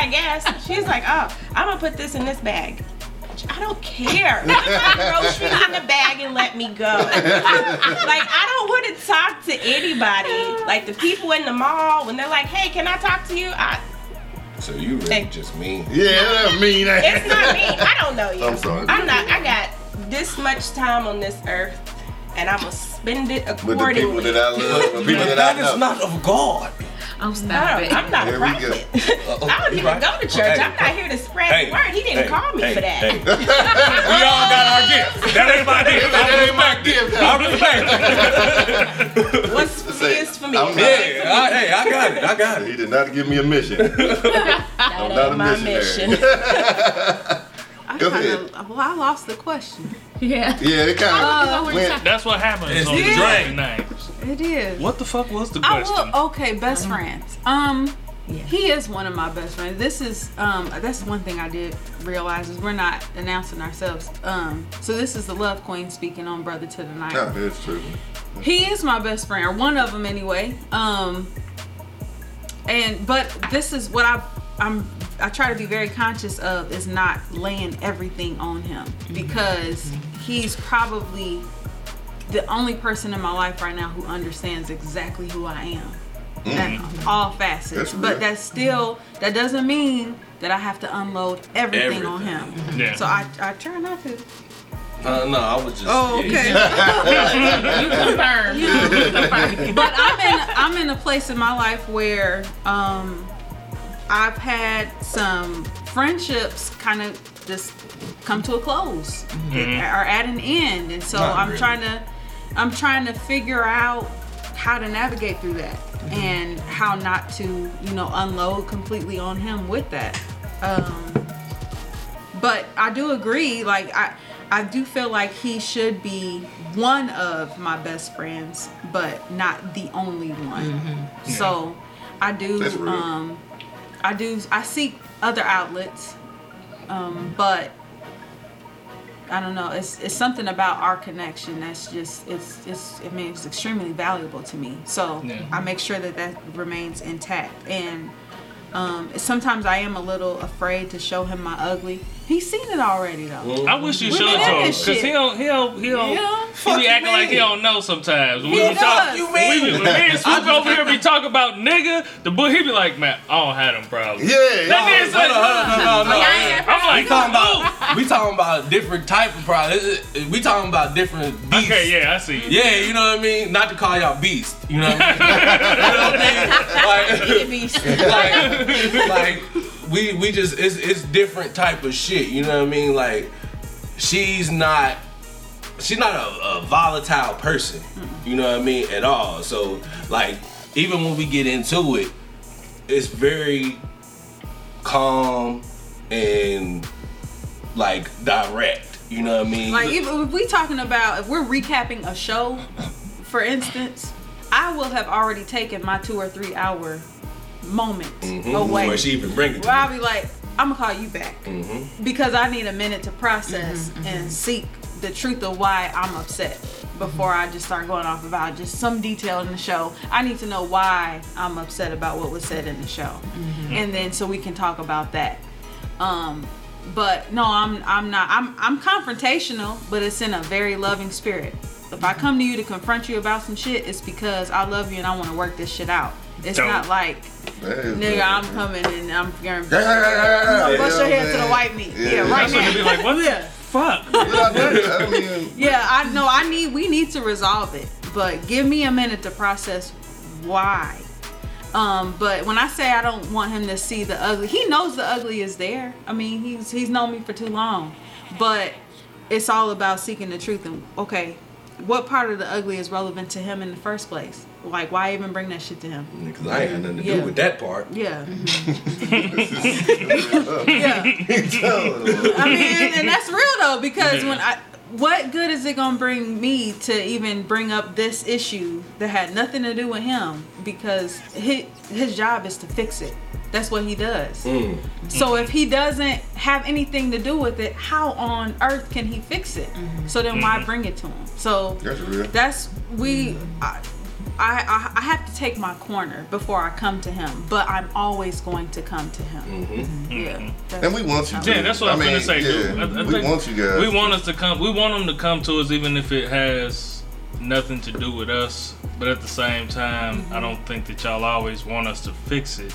I guess. She's like, "Oh, I'm gonna put this in this bag." I don't care. Put my groceries in the bag and let me go. like I don't want to talk to anybody. Like the people in the mall when they're like, "Hey, can I talk to you?" I, So you really Hey. just mean. Yeah, that mean that. it's not me. I don't know you. I'm sorry. I'm not. I got this much time on this earth, and I'm gonna spend it With the people that I love, the people But that I that know. is not of God. oh I stop don't. I'm not a Here we go. I don't you even right. go to church. Hey. I'm not here to spread Hey, the word. He didn't hey, call me hey, for that. hey. we all got our gifts. That ain't my gift. That ain't my gift. I'm just it. What's for me is for me. I'm not- Yeah, I, hey, I got it. I got it. He did not give me a mission. That I'm ain't not a my missionary. mission. I Go kinda, well, I lost the question. yeah. Yeah, it kind Oh, of we're went. That's what happens It's on the the drink. drink names. It is. What the fuck was the I question? will. Okay, best friends. Um, Yeah. he is one of my best friends. This is um, that's one thing I did realize is we're not announcing ourselves. Um, so this is the Love Queen speaking on Brother to the Night. Yeah, that's true. He is my best friend, or one of them anyway. Um, and but this is what I I'm I try to be very conscious of is not laying everything on him because he's probably the only person in my life right now who understands exactly who I am at all facets. That's but real. that's still that doesn't mean that I have to unload everything, on him. Yeah. So I I try not to. Uh, no, I was just. Oh, yeah, okay. You confirm. You confirm. but I'm in I'm in a place in my life where um I've had some friendships kind of just come to a close Mm-hmm. or at an end and so Not I'm really. trying to I'm trying to figure out how to navigate through that Mm-hmm. and how not to you know unload completely on him with that um but I do agree like I I do feel like he should be one of my best friends but not the only one so I do um I do I seek other outlets um but I don't know. It's it's something about our connection that's just it's it's I mean it's extremely valuable to me. So Yeah. I make sure that that remains intact. And um, sometimes I am a little afraid to show him my ugly. He's seen it already though. Mm-hmm. I wish you We showed been to him because he don't he don't he don't Yeah. he Fuck be you acting like he don't know sometimes. When He we talk, does. You when we, mean? when me and Swoop over here be talking about nigga, the boy he be like, man, I don't have them problems. Yeah, That yeah. nigga say, No, no, no, no. I'm like, We talking about we talking about different type of problems. We talking about different beasts. okay, yeah, I see. Yeah, you know what I mean. Not to call y'all beast. You know what I mean. you know what I mean? Like, like we we just it's it's different type of shit. You know what I mean? Like she's not she's not a, a volatile person. You know what I mean at all. So like even when we get into it, it's very calm and like direct. You know what I mean? Like if, if we talking about if we're recapping a show, for instance, I will have already taken my two or three hour moment Mhm. away. Where she even bring it to Where me. I'll be like, I'm gonna call you back Mm-hmm. because I need a minute to process and seek the truth of why I'm upset before I just start going off about just some detail in the show. I need to know why I'm upset about what was said in the show, and then so we can talk about that. Um, but no, I'm I'm not. I'm I'm confrontational, but it's in a very loving spirit. if I come to you to confront you about some shit, it's because I love you and I want to work this shit out. It's Dope. not like, nigga, I'm coming and I'm gonna Yeah, yeah, yeah, yeah, bust yeah, your head to the white meat. Yeah, Yeah, right That's gonna be like, what Yeah. the fuck? Yeah, I mean, Yeah, I know. I need. We need to resolve it, but give me a minute to process why. Um, but when I say I don't want him to see the ugly, he knows the ugly is there. I mean, he's he's known me for too long, but it's all about seeking the truth. And okay, what part of the ugly is relevant to him in the first place? Like, why even bring that shit to him? Because I ain't had nothing to Yeah. do with that part. Yeah, mm-hmm. yeah. I mean, and that's real though, because when I, what good is it gonna bring me to even bring up this issue that had nothing to do with him? Because his his job is to fix it. That's what he does. Mm. So if he doesn't have anything to do with it, how on earth can he fix it? Mm-hmm. So then why mm-hmm. bring it to him? So That's real. that's we. I, I, I I have to take my corner before I come to him, but I'm always going to come to him. Mm-hmm. Mm-hmm. Yeah. Mm-hmm. that's- And we want you to. Yeah, that's what I, am mean, gonna say. yeah, dude. I, I we want you guys. We want us to come. We want them to come to us, even if it has nothing to do with us. But at the same time, Mm-hmm. I don't think that y'all always want us to fix it.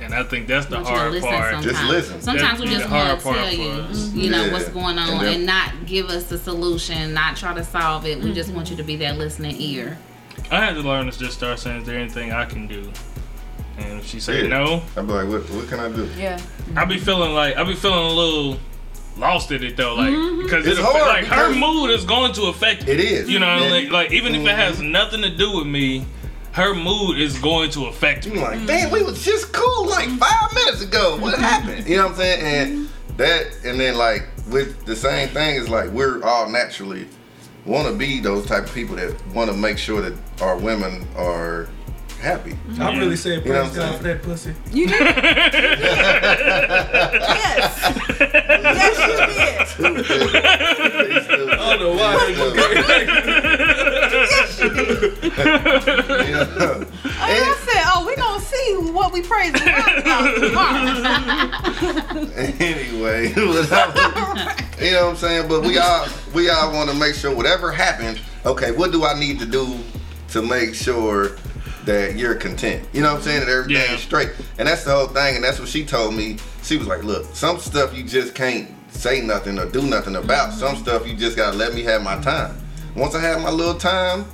And I think that's the want you hard listen part. sometimes. Just listen. Sometimes we just want to tell for you, us. you know, Yeah. what's going on, And and, not give us the solution, not try to solve it. We just want you to be that listening ear. I had to learn to just start saying, "Is there anything I can do?" And if she said Yeah. no, I'd be like, what, what can I do? yeah. I'd be feeling like I'd be feeling a little lost in it though, like mm-hmm. because It's it, hard like her mood is going to affect It is. You know, Yeah. like, like even if it has mm-hmm. nothing to do with me, her mood is going to affect me. like, damn, we was just cool like mm-hmm. five minutes ago. What happened? You know what I'm saying? And that, and then like with the same thing is like we're all naturally want to be those type of people that want to make sure that our women are happy. I'm really saying You know praise what God for that pussy. You did. yes. Yes, you did. I don't know why. Yeah. Oh, I said, oh, we gonna see what we praise God about tomorrow. anyway, without- you know what I'm saying? But we all we all want to make sure whatever happens, okay, what do I need to do to make sure that you're content? You know what I'm saying? That everything's Yeah. straight. And that's the whole thing. And that's what she told me. She was like, look, some stuff you just can't say nothing or do nothing about. Some stuff you just gotta let me have my time. Once I have my little time,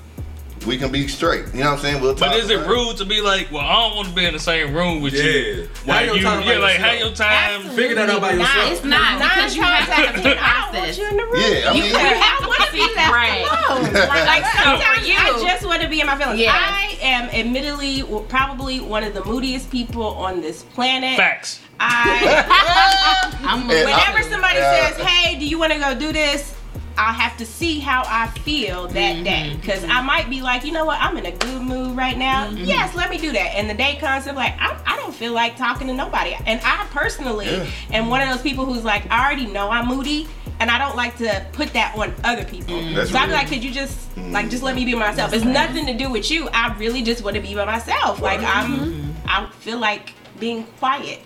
we can be straight. You know what I'm saying? We'll But is it about rude to be like, well, I don't want to be in the same room with you? Yeah. While Have your you, time by yeah, like have yourself. your time. Figure that out by Absolutely yourself. It's not Nine because you have times out to of do the ten, I don't want you in the room. Yeah, I you mean- can have one of these left Right. alone. Like, like sometimes you. I just want to be in my feelings. Yes. I am admittedly probably one of the moodiest people on this planet. Facts. I I'm whenever I- somebody yeah. says, "Hey, do you want to go do this?" I'll have to see how I feel that day because I might be like, you know what, I'm in a good mood right now. Yes, let me do that. And the day comes, I'm like, I, I don't feel like talking to nobody. And I personally am one of those people who's like, I already know I'm moody, and I don't like to put that on other people. That's so I'd be like, could you just like just let me be myself? It's nothing to do with you. I really just want to be by myself. Like I'm, I feel like being quiet.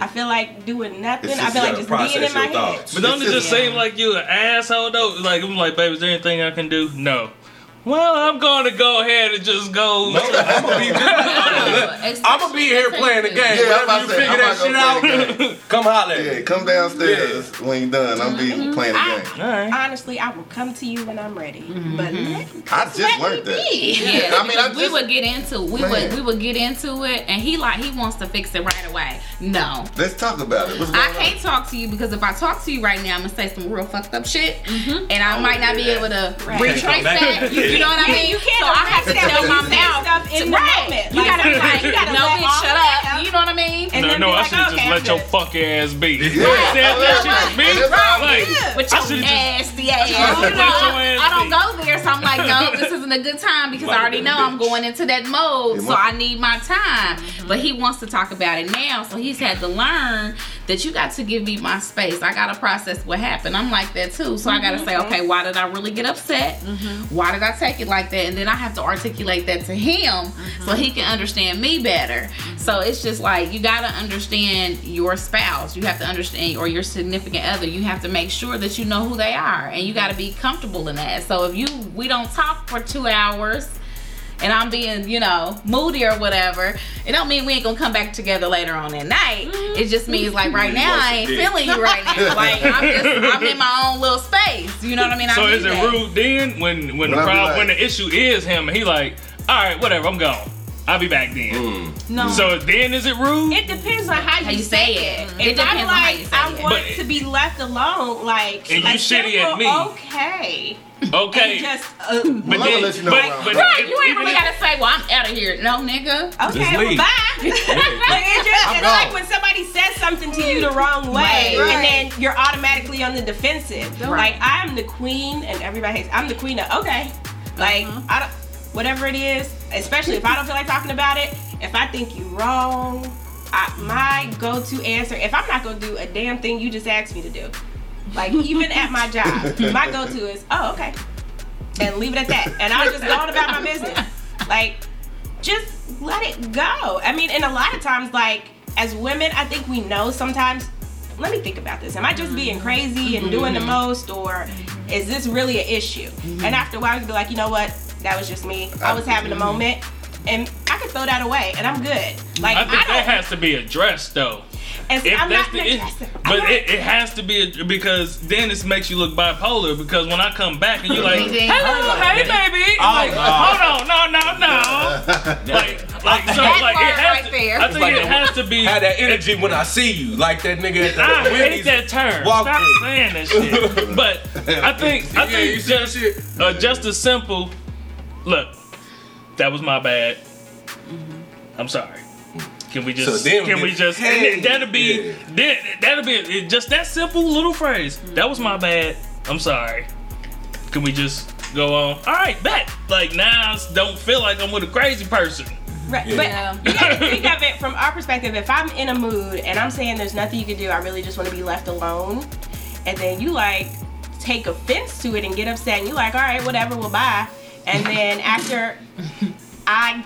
I feel like doing nothing. I feel like just being in my your head. But don't it It's just just- seem like you an asshole though? Like I'm like, babe, is there anything I can do? No. Well, I'm going to go ahead and just go. I'm gonna be I'm gonna be here playing the game. Yeah, I'm Whenever about you to say, figure I'm that shit out, come holler Yeah, come downstairs when you're done. I'm be mm-hmm. playing the I- game. All right. Honestly, I will come to you when I'm ready. But mm-hmm. I just learned that. Yeah, I mean, I we just- would get into we Man. would we would get into it, and he like he wants to fix it right away. No, Let's talk about it. What's going I on? can't talk to you because if I talk to you right now, I'm gonna say some real fucked up shit, mm-hmm. and I Oh, might not be oh, yeah. able to Right. retrace Can't that. You, you know what I mean? you can't So I have to erase tell my mouth stuff in the right. moment. You gotta be you gotta no, let bitch, shut that up. You know what I mean? And No, then no, I should have just okay, let your fuck ass be. Yeah. Said that shit, bitch. Right. Like, With your nasty ass. I You let know, ass I don't go there, so I'm like, no, this isn't a good time because I already know I'm going into that mode, so I need my time. But he wants to talk about it now, so he's had to learn that you got to give me my space. I gotta process what happened. I'm like that too. So I gotta mm-hmm. say, mm-hmm. okay, why did I really get upset? Mm-hmm. Why did I take it like that? And then I have to articulate that to him so he can understand me better. So it's just like you gotta understand your spouse. You have to understand or your significant other. You have to make sure that you know who they are and you gotta be comfortable in that. So if you we don't talk for two hours and I'm being, you know, moody or whatever, it don't mean we ain't gonna come back together later on that night. It just mm-hmm. means like right now I ain't feeling you right now. Like I'm just I'm in my own little space. You know what I mean? So I is it that. rude then when when the When problem like- when the issue is him and he like, all right, whatever, I'm gone. I'll be back then. No. So then is it rude? It depends on how, How you you say say it. it. If It depends I'm on how like, you say I it. want But- to be left alone, like, And you like shitty at me. Okay. Okay. And just uh, but Well, then, let you know but, but. Right, if- you ain't really gotta say, well, I'm out of here. No, nigga. okay, Just well, leave. bye. like, it's just, it's gone. like when somebody says something to you the wrong way, Right. and then you're automatically on the defensive. Right. Like I'm the queen, and everybody hates. I'm the queen of okay. Like Uh-huh. I don't, whatever it is, especially if I don't feel like talking about it. If I think you wrong, I, my go-to answer, if I'm not gonna do a damn thing you just asked me to do, like even at my job, my go-to is, oh okay, and leave it at that, and I'll just go on about my business. Like just let it go. I mean, and a lot of times, like as women, I think we know sometimes. Let me think about this. Am I just being crazy and mm-hmm. doing the most, or is this really an issue? Mm-hmm. And after a while, you can be like, you know what? That was just me. I was having a moment, and I can throw that away, and I'm good. Like I I, think don't. that has to be addressed though. And If I'm that's not the gonna issue, address it. But it, it has to be a, because then it makes you look bipolar. Because when I come back and you're like, Amazing. "Hello, hey baby," Oh, like, no. hold on, no, no, no, like, like so, That like part it has right to. there. I think like it has to be. Have that energy when I see you, like that nigga at the I hate that term. walk Stop through. saying that shit. But I think I Yeah, think you see that just shit? uh, just a simple look. That was my bad. I'm sorry. Can we just? So then can we- we just? hey, then that'll be. yeah. Then, that'll be just that simple little phrase. That was my bad. I'm sorry. Can we just go on? All right, bet. Like now, I s- don't feel like I'm with a crazy person. Right. Yeah. But um, you gotta think of it from our perspective. If I'm in a mood and I'm saying there's nothing you can do, I really just want to be left alone, and then you like take offense to it and get upset, and you like, all right, whatever, we'll buy. And then after I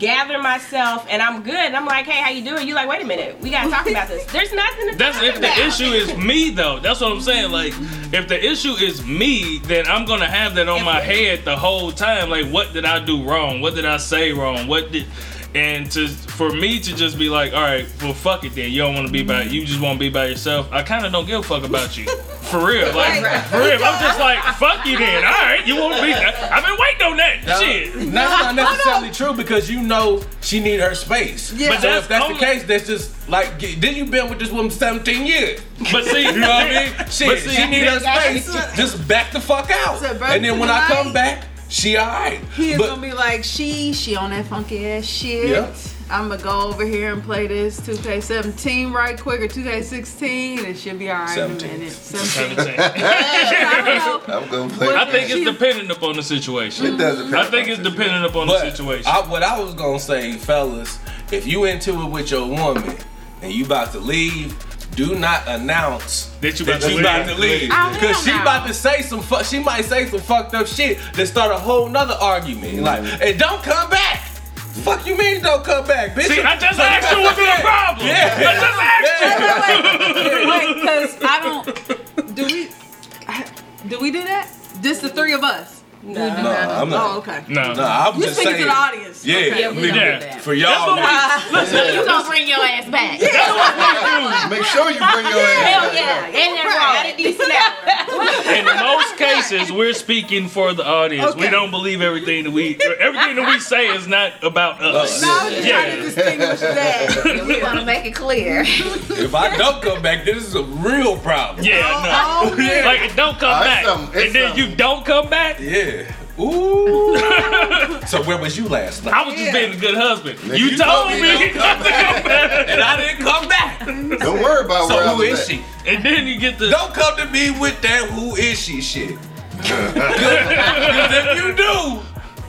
gather myself and I'm good, and I'm like, hey, how you doing? You like, wait a minute, we gotta talk about this. There's nothing to That's if about. the issue is me though. That's what I'm saying. Like if the issue is me, then I'm gonna have that on my head the whole time. Like what did I do wrong? What did I say wrong? What did and to for me to just be like, all right, well fuck it then. You don't want to be by you just want to be by yourself. I kind of don't give a fuck about you. For real, like for real. I'm just like fuck you then. All right, you want to be? I've been waiting on that No, shit. That's not necessarily true because you know she need her space. Yeah. But But so that's if that's only- the case, that's just like get- then you been with this woman 17 years. But see, You know what I mean? Shit, see, she need her space. Just back the fuck out. And then when I come back, she alright. He is But gonna be like, she, she on that funky ass shit. Yeah. I'm gonna go over here and play this 2K17 right quick or 2K16 and she'll be alright in a 17. minute. 17. 17. I don't know. I'm gonna play. I think it's dependent upon the situation. it does depend I think it's dependent upon the But situation. I, what I was gonna say, fellas, if you into it with your woman and you about to leave, do not announce That you that about to you leave. about to leave. Oh, Cause she no. about to say some fu- she might say some fucked up shit that start a whole nother argument. Mm-hmm. Like, and don't come back. Fuck you mean don't come back, bitch? See, I just asked you what's the problem. Yeah. I just asked you. Wait, because I don't. Do we? Do we do that? Just the three of us. No. No, I'm Oh, not. okay. No. No, I'm You just speaking saying. to the audience. Yeah, Okay. Yeah, we we- don't Yeah. do that. for y'all. That's what niggas. You gonna bring your ass back. Yeah. Make sure you bring your ass. Back. Hell yeah. And that At a decent hour. In most cases, we're speaking for the audience. We don't believe everything that we everything that we say is not about us. No, I was just trying to Yeah. distinguish that. Yeah, we want to make it clear. If I don't come back, this is a real problem. Yeah, Oh, oh no. man. Like don't come Oh, it's back, something- it's and then you don't come back. Yeah. Ooh. so where was you last night? I was just being a good husband. Nigga, You, you told told me me don't to come back, and I didn't come back. Don't worry about So where I was is at. she? and then you get the. Don't come to me with that who is she shit. Because if you do,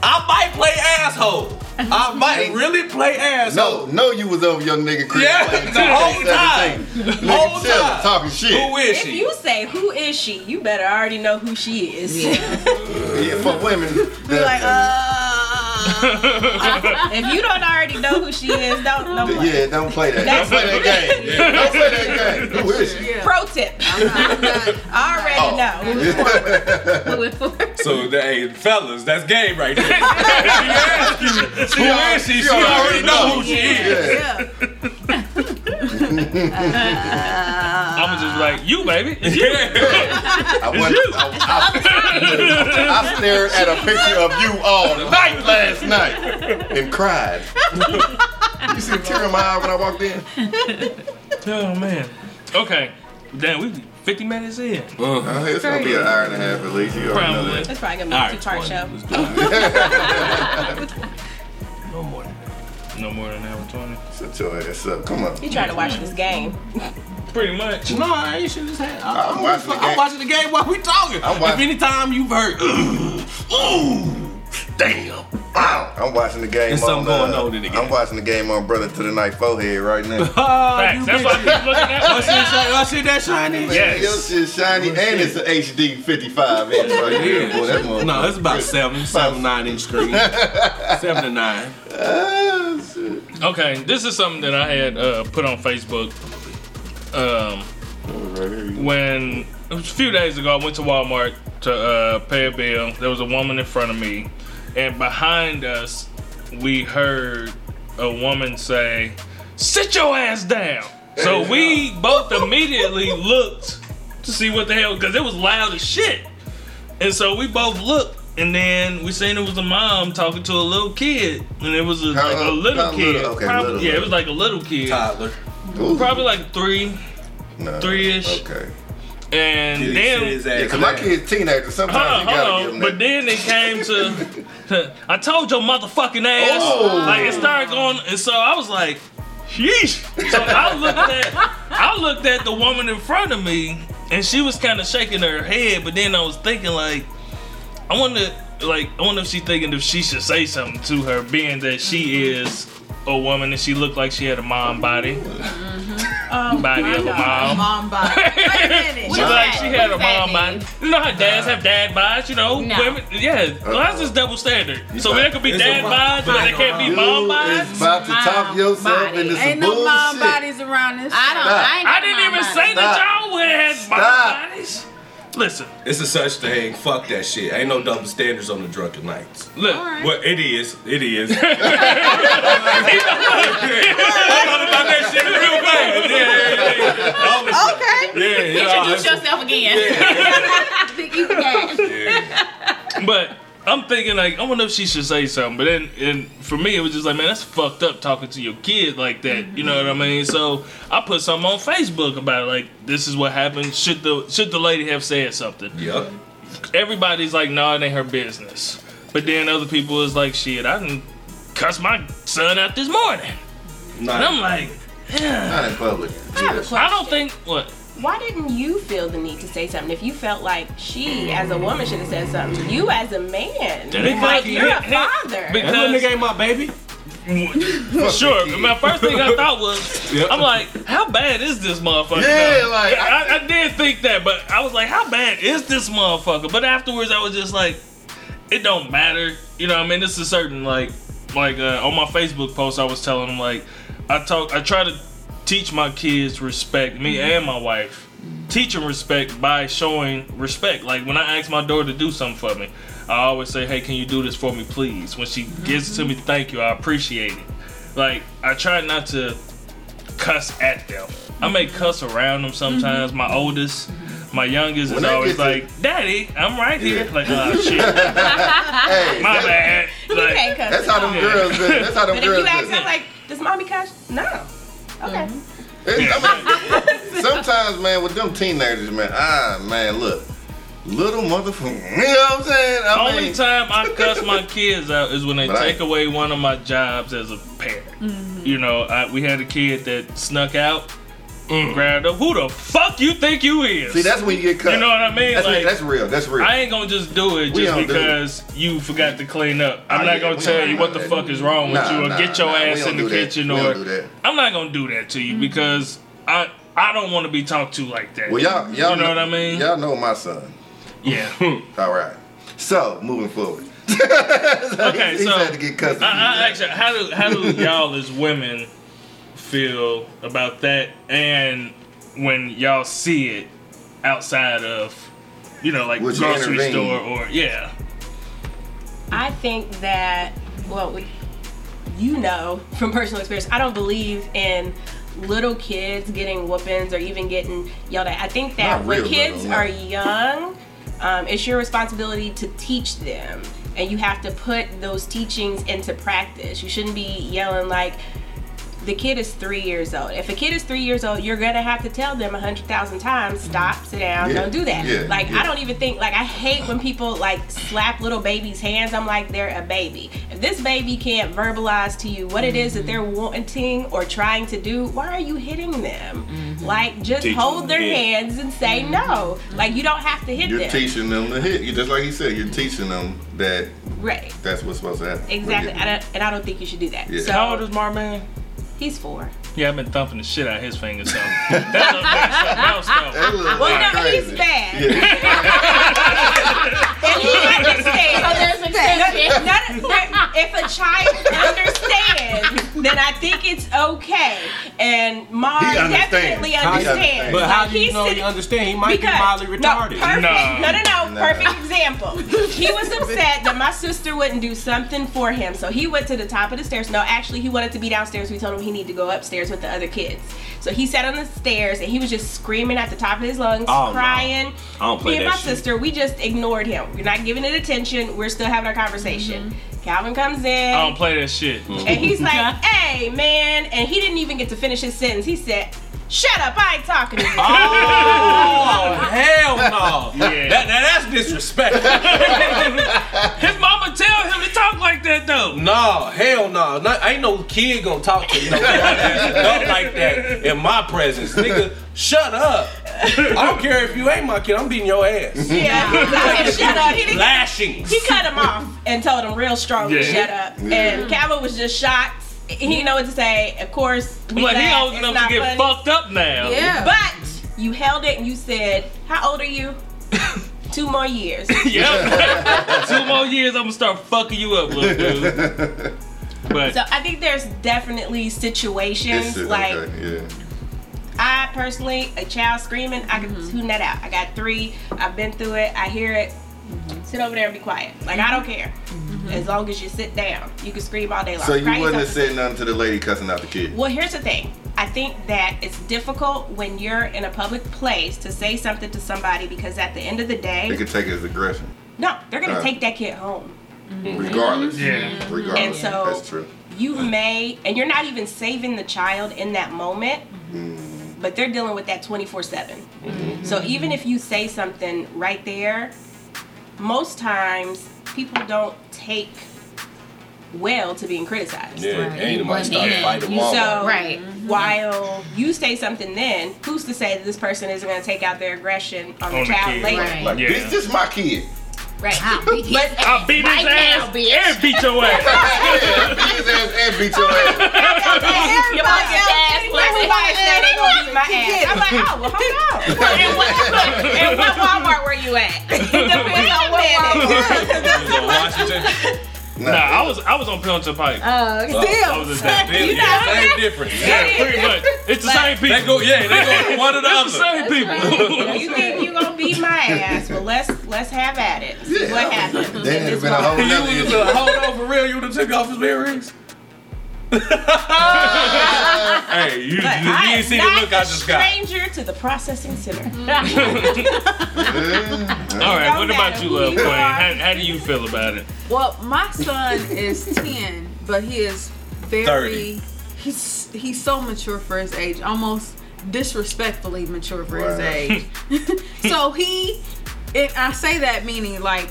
I might play asshole. I might really play ass. No, no, you was over your nigga Chris. Yeah, playing the whole 2K17. time. Nigga Whole chilling, time. talking shit. Who is If she? If you say who is she, you better already know who she is. Yeah, for women. Be that- like, uh, Uh, if you don't already know who she is, don't don't play. yeah, don't play that. That's- don't play that game. Don't play that game. Who is she? Pro tip. I already oh. know. Moving forward. So, hey, fellas, that's game right there. she asked you, who is she? She already know who she is. Yeah. Uh, I'm just like, you, baby. It's you. I, went, I, I, I stared at a picture of you all night last night and cried. you see a tear in my eye when I walked in? Oh, man. Okay. Damn, we 50 minutes in. Uh, it's gonna be an hour and a half at least. You already know Probably. It's probably gonna be All a right, two-part show. Let's do it. No more than that. No more than an hour 20. that. Shut your ass up. Come on. He trying to watch this game. Pretty much. No, I ain't should just have. I'm I'm, watching the I'm game. watching the game while we talking. I'm if watching- anytime you've heard, ooh, damn. Wow. I'm watching the game There's on. something going uh, on in the game. I'm watching the game on Brother to the Night Forehead right now. Oh, Facts. you That's bitch. why I keep looking at Oh, shit, shiny. Oh, shit, that shiny? Yes. Your shit shiny and it's an HD 55 inch right here. Boy, that motherfucker- No, it's about seven, seven, nine inch screen. seven to nine. Ah, shit. Okay, this is something that I had uh, put on Facebook. Um, when it was a few days ago, I went to Walmart to uh, pay a bill. There was a woman in front of me, and behind us, we heard a woman say, "Sit your ass down." So we both immediately looked to see what the hell, because it was loud as shit. And so we both looked, and then we seen it was a mom talking to a little kid, and it was a, like a little kid. little? Okay, Probably, little, yeah, it was like a little kid, Toddler. Ooh. probably like three. Nah, three-ish. Okay. And Did he then sit his Yeah, ass cause my kid's teenager. Sometimes Hold on, you gotta hold give on. them But then it came to, I told your motherfucking ass. Oh. Like it started going, and so I was like, sheesh. So I looked at, I looked at the woman in front of me, and she was kind of shaking her head. But then I was thinking like, I wonder, like, I wonder if she's thinking if she should say something to her, being that she is a woman and she looked like she had a mom body, mm-hmm. Oh, body of a mom. Mom body. Wait a minute. What She does like she had a mom mean? body. You know how dads have dad bods, you know? No. Women, yeah. Well, that's just double standard. So there could be It's dad a- bods, but there can't be mom is bods. about to talk yourself body. into some Ain't no bullshit. mom bodies around this. I don't. Stop. I, ain't I didn't even body. say that y'all would have mom bodies. Listen, It's a such thing. Fuck that shit. Ain't no double standards on the drunken knights. look. Well, it is. It is. I thought about that shit real bad. Yeah, yeah, yeah. Okay. Yeah, yeah. Introduce yourself again. I think you. But I'm thinking like I wonder if she should say something. But then and for me it was just like, man, that's fucked up talking to your kid like that. You know what I mean? So I put something on Facebook about it, like this is what happened. Should the should the lady have said something? Yep. everybody's like, no, it ain't her business. But then other people is like, shit, I didn't cuss my son out this morning. And I'm like, Not in public. I have a question. I don't think what. Why didn't you feel the need to say something if you felt like she, as a woman, should have said something? You, as a man, Because- like you're a yeah, yeah, father. because- That little nigga ain't my baby. Sure. My first thing I thought was, Yep. I'm like, how bad is this motherfucker? Yeah, though? like, I, I did think that, but I was like, how bad is this motherfucker? But afterwards, I was just like, it don't matter. You know, what I mean, it's a certain like, like uh, on my Facebook post, I was telling them like, I talk, I try to teach my kids respect, me mm-hmm. and my wife. Teach them respect by showing respect. Like when I ask my daughter to do something for me, I always say, "Hey, can you do this for me, please?" When she gives it to me, thank you, I appreciate it. Like I try not to cuss at them. I may cuss around them sometimes. Mm-hmm. My oldest, my youngest When is always get to- like, "Daddy, I'm right here." Yeah. Like, oh shit, Hey, my that- bad. you Like, can't cuss that's how them at girls do. That's how them But if girls you ask do. her, like, does mommy cuss? No. Okay. It's- I mean, sometimes, man, with them teenagers, man, ah, man, look, little motherfucker. You know what I'm saying? I Only mean, time I cuss my kids out is when they But I- take away one of my jobs as a parent. You know, I, we had a kid that snuck out, Mm, grabbed up. Who the fuck you think you is? See, that's when you get cut. You know what I mean? That's, Like- that's real. That's real. I ain't gonna just do it We just because you forgot to clean up. I'm Oh, not gonna tell you what the that. fuck is wrong with you or nah, get your nah, ass in the kitchen or don't do that. I'm not gonna do that to you mm-hmm. because I I don't want to be talked to like that. well, y'all, y'all you know what I mean? Y'all know my son. Yeah. All right. So moving forward. okay, He's so had to get custody. I, I actually, how do how do y'all as women feel about that, and when y'all see it outside of, you know, like Would grocery store or yeah, I think that, well, we, you know from personal experience, I don't believe in little kids getting whoopings or even getting yelled at. I think that Not when kids little, no. are young, um, it's your responsibility to teach them. And you have to put those teachings into practice. You shouldn't be yelling like, the kid is three years old. If a kid is three years old, you're gonna have to tell them a hundred thousand times, stop, sit down, Yeah, don't do that. yeah, like yeah. I don't even think like I hate when people like slap little babies' hands. I'm like they're a baby. If this baby can't verbalize to you what it is that mm-hmm. they're wanting or trying to do, why are you hitting them? Mm-hmm. Like just Teach hold their hit. hands and say mm-hmm. no. Like you don't have to hit them. You're teaching them to hit. You just like you said. You're teaching them that right. that's what's supposed to happen. Exactly. I and I don't think you should do that. Yeah. So how old is Marman? He's four. Yeah, I've been thumping the shit out of his fingers. So that look like something else though. That little Well, boy no, crazy. he's bad. Yeah. And he understands. So there's exception. Not- not- if a child understands, then I think it's okay. And Mom understands. definitely understands. understands. But how Like, do you he's know he sitting- understand? He might because, be mildly No, retarded. perfect. No. No, no, no. No. Perfect example. He was upset that my sister wouldn't do something for him, so he went to the top of the stairs. No, actually, he wanted to be downstairs. We told him he needed to go upstairs with the other kids. So he sat on the stairs and he was just screaming at the top of his lungs, Oh, no. crying. I don't play Me and that my shit. sister, we just ignored him. We're not giving it attention. We're still having our conversation. Mm-hmm. Calvin comes in. I don't play that shit. And he's like, hey, man. And he didn't even get to finish his sentence. He said, shut up, I ain't talking to you. Oh hell no! Yeah. That, that that's disrespectful. His mama tell him to talk like that though. no, hell no. Not, ain't no kid gonna talk to you no not like that in my presence, nigga. Shut up. I don't care if you ain't my kid. I'm beating your ass. yeah. He said, shut up. He didn't Lashings. he cut him off and told him real strong to Yeah. shut up. And Calvin was just shocked. He didn't know what to say. Of course, we Like he laughed. old It's enough to not get funny. fucked up now. Yeah. But you held it and you said, "How old are you?" Two more years. Yep. Two more years, I'm gonna start fucking you up, little dude. But So I think there's definitely situations It's- like okay, yeah. I personally, a child screaming, I can mm-hmm. tune that out. I got three. I've been through it. I hear it. Mm-hmm. Sit over there and be quiet. Like I don't mm-hmm. care. Mm-hmm. As long as you sit down, you can scream all day long. So you Cry wouldn't have said nothing to the lady cussing out the kid. Well, here's the thing. I think that it's difficult when you're in a public place to say something to somebody because at the end of the day, They could take it as aggression, no, they're gonna Uh. take that kid home. Mm-hmm. regardless. Yeah. Mm-hmm. Regardless. And so- That's true. You may, and you're not even saving the child in that moment, but they're dealing with that 24 7. So even if you say something right there, most times people don't take well to being criticized. Yeah, Right. ain't nobody One started hand. fighting You Walmart. So Right. while you say something then, who's to say that this person isn't going to take out their aggression on, On the the child kid. later? Right. Like, Yeah. this is my kid. Right. I'll beat his ass I'll beat his right ass now, bitch. and beat your ass. yeah, beat his ass and beat your ass. Your mom Everybody said, else- everybody said they gonna beat my ass. I'm like, oh, well, hold on. and, what, and what Walmart were you at? It depends on what Walmart. So Washington. Nah, I was I was on Pilton Pike. Oh, I Still. was at that You bitch. know, Same difference. Yeah, pretty much. It's the same people. They go, yeah, they go one or the It's the other. same people. you think you gonna beat my ass? Well, let's let's have at it. See Yeah. what happens. Then it'd been a whole You nother was issue. a hold on for real. You would have took off his earrings. hey, you, you, you But I ain't am see the look I a just got. stranger to the processing center. Mm. All right, Don't what about you, who Love Queen? How, how do you feel about it? Well, my son is 10, but he is very 30. he's he's so mature for his age, almost disrespectfully mature for his age. so he and I say that meaning like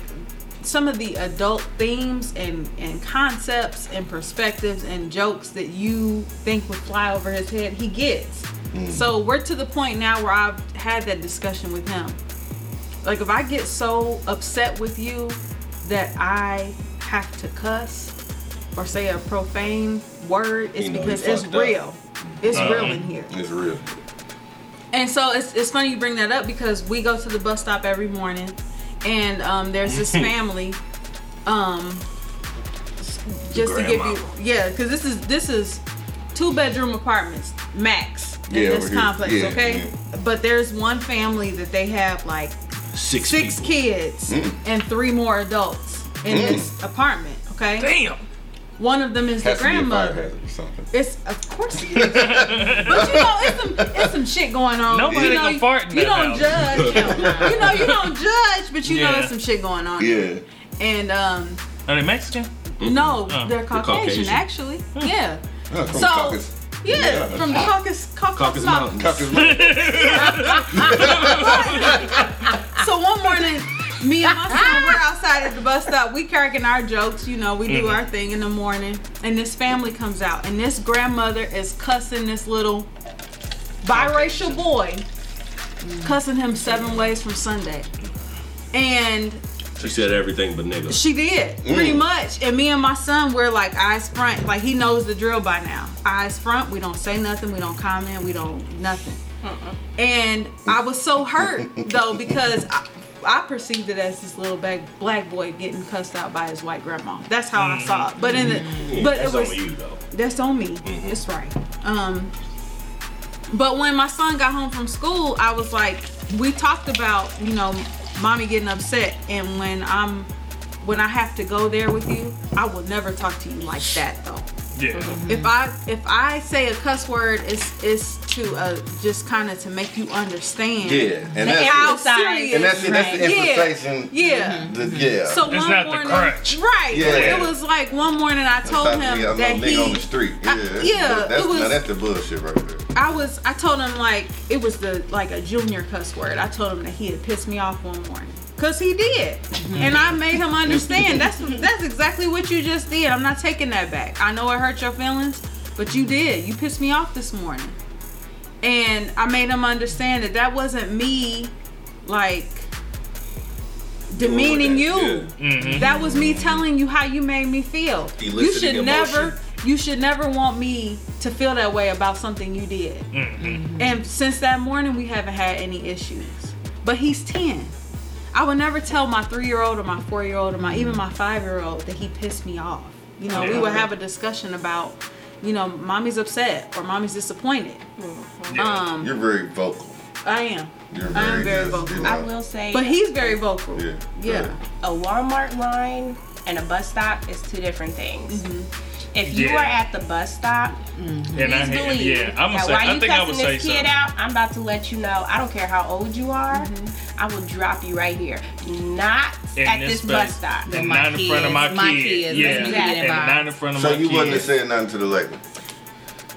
some of the adult themes and, and concepts and perspectives and jokes that you think would fly over his head, he gets. Mm. So we're to the point now where I've had that discussion with him. Like if I get so upset with you that I have to cuss or say a profane word, is You know because it's fucked up. real. It's Uh-huh. real in here. It's real. And so it's, it's funny you bring that up because we go to the bus stop every morning, and um, there's this family. Um, just to give you, yeah, because this is this is two bedroom apartments max in Yeah, this complex. Yeah, okay, yeah. but there's one family that they have like Six, six people. kids and three more adults in this apartment. Okay, Damn. one of them is Has the to be a fire grandmother. hazard or something. It's of course it is. but you know, it's some it's some shit going on. Nobody you know, can fart in you that don't house. judge. you know, you don't judge, but you know there's some shit going on. Yeah. And um, Are they Mexican? no, Oh. they're Caucasian, Caucasian. actually. Yeah. Uh, So- Caucasus. Yeah, Yeah. from the Caucasus, Caucasus, Caucasus Mountains. Mountains. Caucasus. So one morning, me and my son, we're outside at the bus stop. We cracking our jokes, you know, we do mm-hmm. our thing in the morning. And this family comes out, and this grandmother is cussing this little biracial boy, cussing him seven ways from Sunday. And She said everything but nigga. she did, pretty mm. much. And me and my son, we're like eyes front. Like he knows the drill by now. Eyes front. We don't say nothing. We don't comment. We don't nothing. Uh-uh. And I was so hurt though because I, I perceived it as this little black black boy getting cussed out by his white grandma. That's how I saw it. But in the, mm. but That's it was on you though. that's on me. Mm-hmm. It's right. Um, but when my son got home from school, I was like, we talked about, you know, mommy getting upset, and when I'm, when I have to go there with you, I will never talk to you like that though. Yeah. If I if I say a cuss word, it's it's to uh just kind of to make you understand. Yeah, and that's How serious? and that's, that's the Yeah. emphasization. Yeah. The, yeah. So It's one not the morning, crunch. right? Yeah. It was like one morning I told him me, I'm that a nigga he on the street. Yeah, I- yeah, that's, it was- now that's the bullshit right there. I was I told him like it was the like a junior cuss word. I told him that he had pissed me off one morning. Cause he did. And I made him understand that's that's exactly what you just did. I'm not taking that back. I know it hurt your feelings, but you did. You pissed me off this morning. And I made him understand that that wasn't me like demeaning you. Mm-hmm. That was me telling you how you made me feel. you Eliciting should never you should never want me to feel that way about something you did. Mm-hmm. And since that morning we haven't had any issues. But he's 10. I would never tell my 3-year-old or my 4-year-old or my even my 5-year-old that he pissed me off. You know, we would have a discussion about you know, mommy's upset or mommy's disappointed. Um, You're very vocal. I am. You're I am very just, vocal. I will say, But he's very vocal. Yeah. Yeah. a Walmart line and a bus stop is two different things. Mm-hmm. If you Yeah. are at the bus stop, And I, please believe yeah, I'm gonna that say. while I you think I cussing would say this kid something. out, I'm about to let you know. I don't care how old you are. Mm-hmm. I will drop you right here, not In at this this, bus stop. And not in front of my, my kid. kids, Yeah, let's and not in front of So my you wouldn't have said nothing to the lady.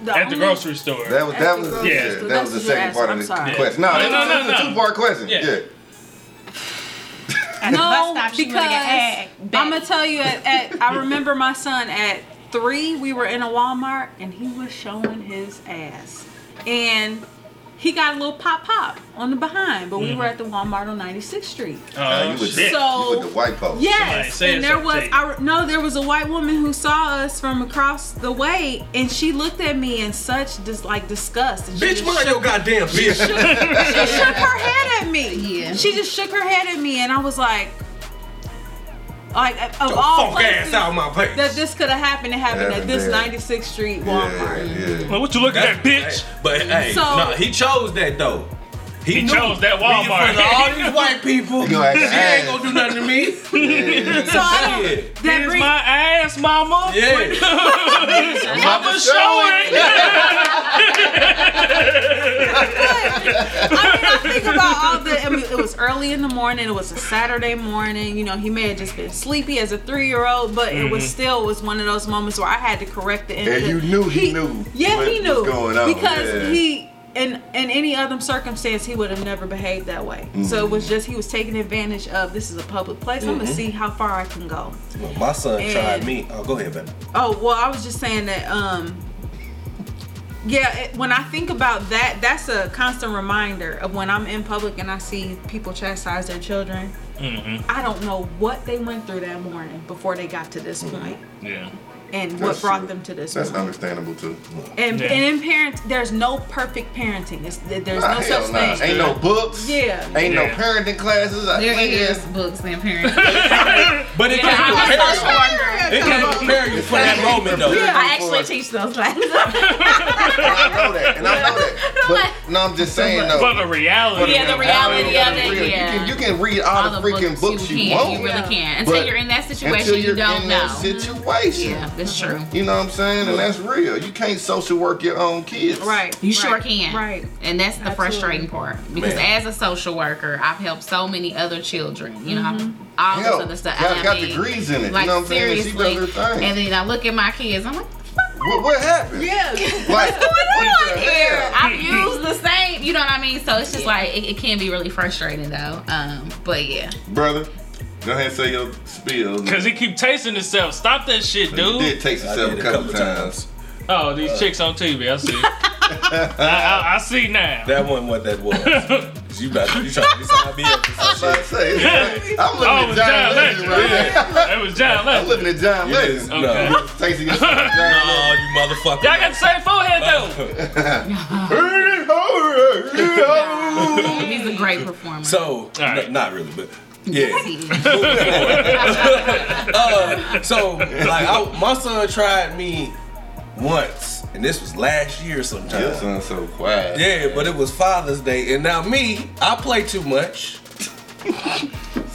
The At the grocery store. That was that the was yeah, store. that was the second part of asked. the I'm question. No, No, no, no, a no. two part question. Yeah. Yeah. At No, stop, because I'm gonna tell you. At, at I remember my son at three. We were in a Walmart and he was showing his ass, and he got a little pop pop on the behind. But we were at the Walmart on 96th Street. Oh, Uh, you with shit. So- you with the white post. Yes, say and there was it. I, no, there was a white woman who saw us from across the way, and she looked at me in such dis, like disgust. And she Bitch, just mind shook- your goddamn business. she shook her head at me. Yeah. She just shook her head at me, and I was like, like of Your all funk ass places out my face. that this could have happened, it happened at this Yeah. 96th Street Walmart. yeah. Well, what you looking at, bitch? But hey, So- no, he chose that though. He knew. chose that We in Walmart. front of all these white people. You gonna she an ain't gonna do nothing to me. So I don't, Shit. that Here's my ass, mama. Yeah. Mama showing. I mean, I think about all the. I mean, it was early in the morning. It was a Saturday morning. You know, he may have just been sleepy as a three-year-old, but it was mm-hmm. still was one of those moments where I had to correct the. And you knew he knew Yeah, what he was knew going on, because yeah. he. In, in any other circumstance, he would have never behaved that way. So Mm-hmm. it was just he was taking advantage of this is a public place. I'm Mm-hmm. gonna see how far I can go. Well, my son And- tried me. Oh, go ahead, baby. Oh well, I was just saying that um Yeah, it, when I think about that, that's a constant reminder of when I'm in public and I see people chastise their children. Mm-hmm. I don't know what they went through that morning before they got to this Mm-hmm. point Yeah. And what That's brought true. them to this That's point. understandable too. And, Yeah. and in parent, there's no perfect parenting. It's, there's Nah, no such nah. thing. Ain't no books. Yeah. Ain't no parenting classes. I- There man, is books and parents. But it Yeah, can't prepare you. It can't prepare you for that moment though. I actually teach those classes. I know that, and I know that. But no, I'm just saying though. But the reality. Yeah, the reality of it, yeah. You can, read all, the freaking books, you, want. You really can. Until you're in that situation, until you're don't in know. that situation. yeah, that's true. You know what I'm saying? And that's real. You can't social work your own kids. Right. You sure can. Right. And that's the Absolutely. frustrating part. Because Man. as a social worker, I've helped so many other children. You know, all this other stuff. got- And I got mean, degrees in it, you know what I'm saying? She seriously. does her thing. And then I look at my kids. I'm like, What, what happened? Yeah. Like, what's going on here? I've used the same. You know what I mean? So it's just like it, it can be really frustrating though. Um, but yeah. Brother, go ahead and say your spiel. Cause he keep tasting himself. Stop that shit, You dude. did taste I yourself did a couple times. Oh, these uh, chicks on TV. I see. I, I, I see now. That wasn't what that was. you about to, you trying to sign me up for I was some about to shit. say, I'm looking Oh, it at was John John Legend Legend. right now. It was John I'm Legend. looking at John Legend. Okay. No. Tasting yourself a John No, Legend. Oh, you motherfucker. Y'all got the same forehead though. He's a great performer. So, right. n- not really, but yeah. uh, so, like, I, my son tried me once, and this was last year sometime. Your son's so quiet. Yeah, but it was Father's Day, and now me, I play too much.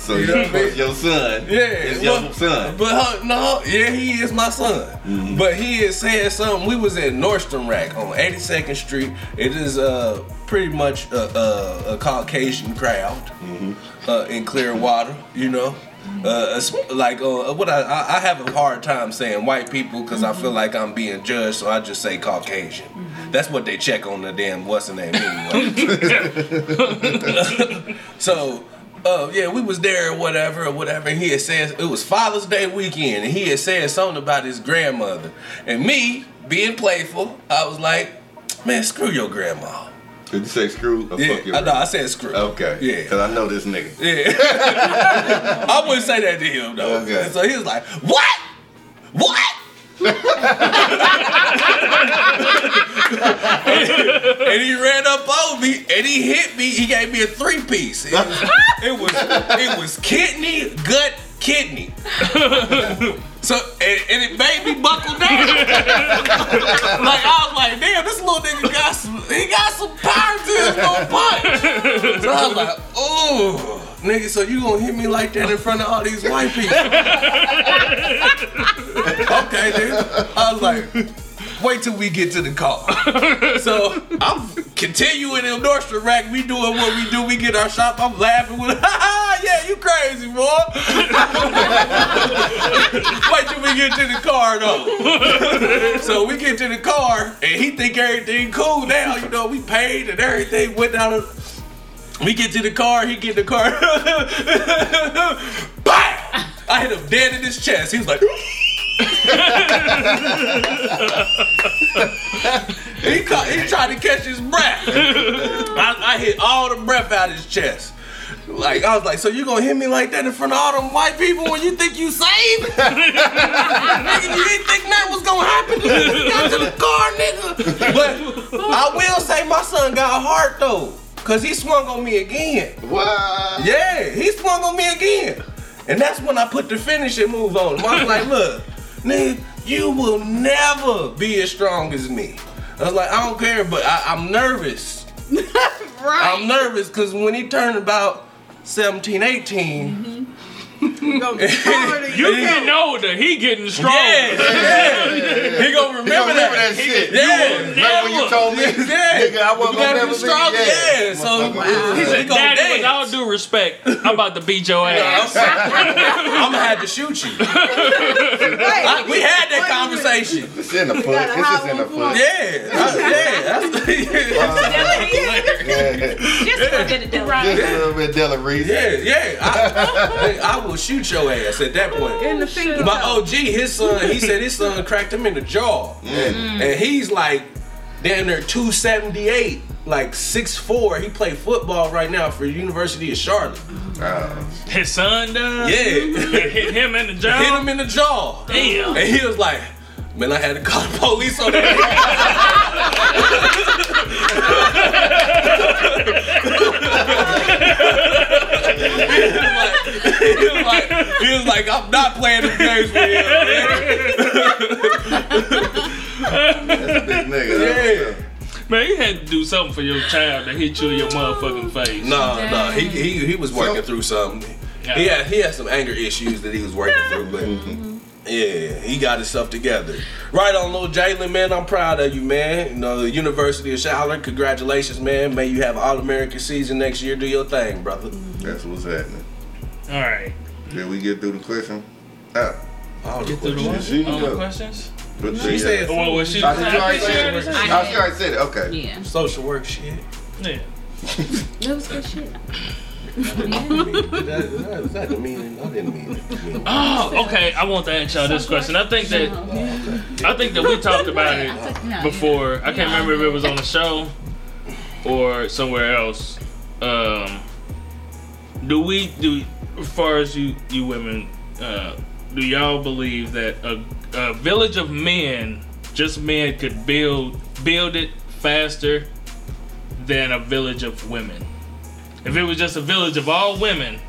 So You you know what I your son. Yeah, It's your son. But uh, no, yeah, he is my son. Mm-hmm. But he had said something. We was at Nordstrom Rack on 82nd Street. It is uh pretty much a, a, a Caucasian crowd Mm-hmm. Uh, in Clearwater. You know. Uh, like uh, what I, I have a hard time saying white people because I feel like I'm being judged, so I just say Caucasian. That's what they check on the damn what's the name anyway. so uh yeah we was there or whatever or whatever and he had said it was father's day weekend and he had said something about his grandmother and me being playful i was like man screw your grandma Did you say screw or yeah fuck your I, no, I said screw Okay. yeah Because I know this nigga. yeah i wouldn't say that to him though Okay. And so he was like what what and he ran up on me and he hit me. He gave me a three piece. It was it was, it was kidney, gut, kidney. so and, and it made me buckle down. like I was like, damn, this little nigga got some he got some power to his little punch. So I was like, oh. Nigga, so you gonna hit me like that in front of all these white people? okay, then. I was like, wait till we get to the car. so I'm continuing in Nordstrom Rack. We doing what we do. We get our shop. I'm laughing with, ha ha, yeah, you crazy, boy. wait till we get to the car, though. so we get to the car, and he think everything cool now. You know, we paid and everything. Went out The, we get to the car. He get in the car. Bam! I hit him dead in his chest. He was like. He, caught, he tried to catch his breath. I, I hit all the breath out of his chest. Like I was like, so you gonna hit me like that in front of all them white people when you think you saved? nigga, you didn't think nothing was gonna happen. You got to the car, nigga. But I will say my son got a heart though, cause he swung on me again. What? Yeah, he swung on me again. And that's when I put the finishing move on. I was like, look, nigga, you will never be as strong as me. I was like, I don't care, but I, I'm nervous. Right. I'm nervous because when he turned about 17, 18, You gonna be taller than You you. know that he getting stronger. yeah, yeah, he gonna remember, You gonna remember that. that shit. Yeah. You remember when you told me, Yeah. nigga, I wasn't You gonna gotta never be be strong. Yeah, so Motherfucker. He he said, gonna Daddy, with all due respect, I'm about to beat your ass. I'm gonna have to shoot you. I- we had that conversation. It's in the foot. gotta It's just in the have foot. Yeah, I- yeah, that's, Yeah. Just a little bit of Della. Just a little bit Della Reese. yeah, yeah. I, I will shoot your ass at that point. In the finger. My OG, his son, he said his son cracked him in the jaw, mm-hmm. and, and he's like damn near 278, like 6'4. He played football right now for University of Charlotte. Uh, his son does. Yeah. Mm-hmm. hit him in the jaw. Hit him in the jaw. Damn. And he was like, man, I had to call the police on that. he, was like, he, was like, he was like, I'm not playing this game for him. That's a big nigga. Yeah. Man, you had to do something for your child to hit you in your motherfucking face. No, no, he, he he was working So- through something. Yeah. He had he had some anger issues that he was working through, but mm-hmm. Yeah, he got himself together. Right on, little Jalen, man. I'm proud of you, man. You know, the University of Charlotte. Congratulations, man. May you have an All American season next year. Do your thing, brother. That's what's happening. All right. Did we get through the question? Ah, All the Get through the questions. one. She All the questions. but She the, said Well, what she? Oh, did already I it? she I Oh, she already said it. Okay. Yeah. social work shit. Yeah. that was good shit. That, that didn't mean. I didn't mean it. Oh, okay. I want to ask y'all this question. I think that I think that we talked about it before. I can't remember if it was on the show or somewhere else. Um, do we do as far as you you women? Uh, do y'all believe that a, a village of men, just men, could build build it faster than a village of women? If it was just a village of all women,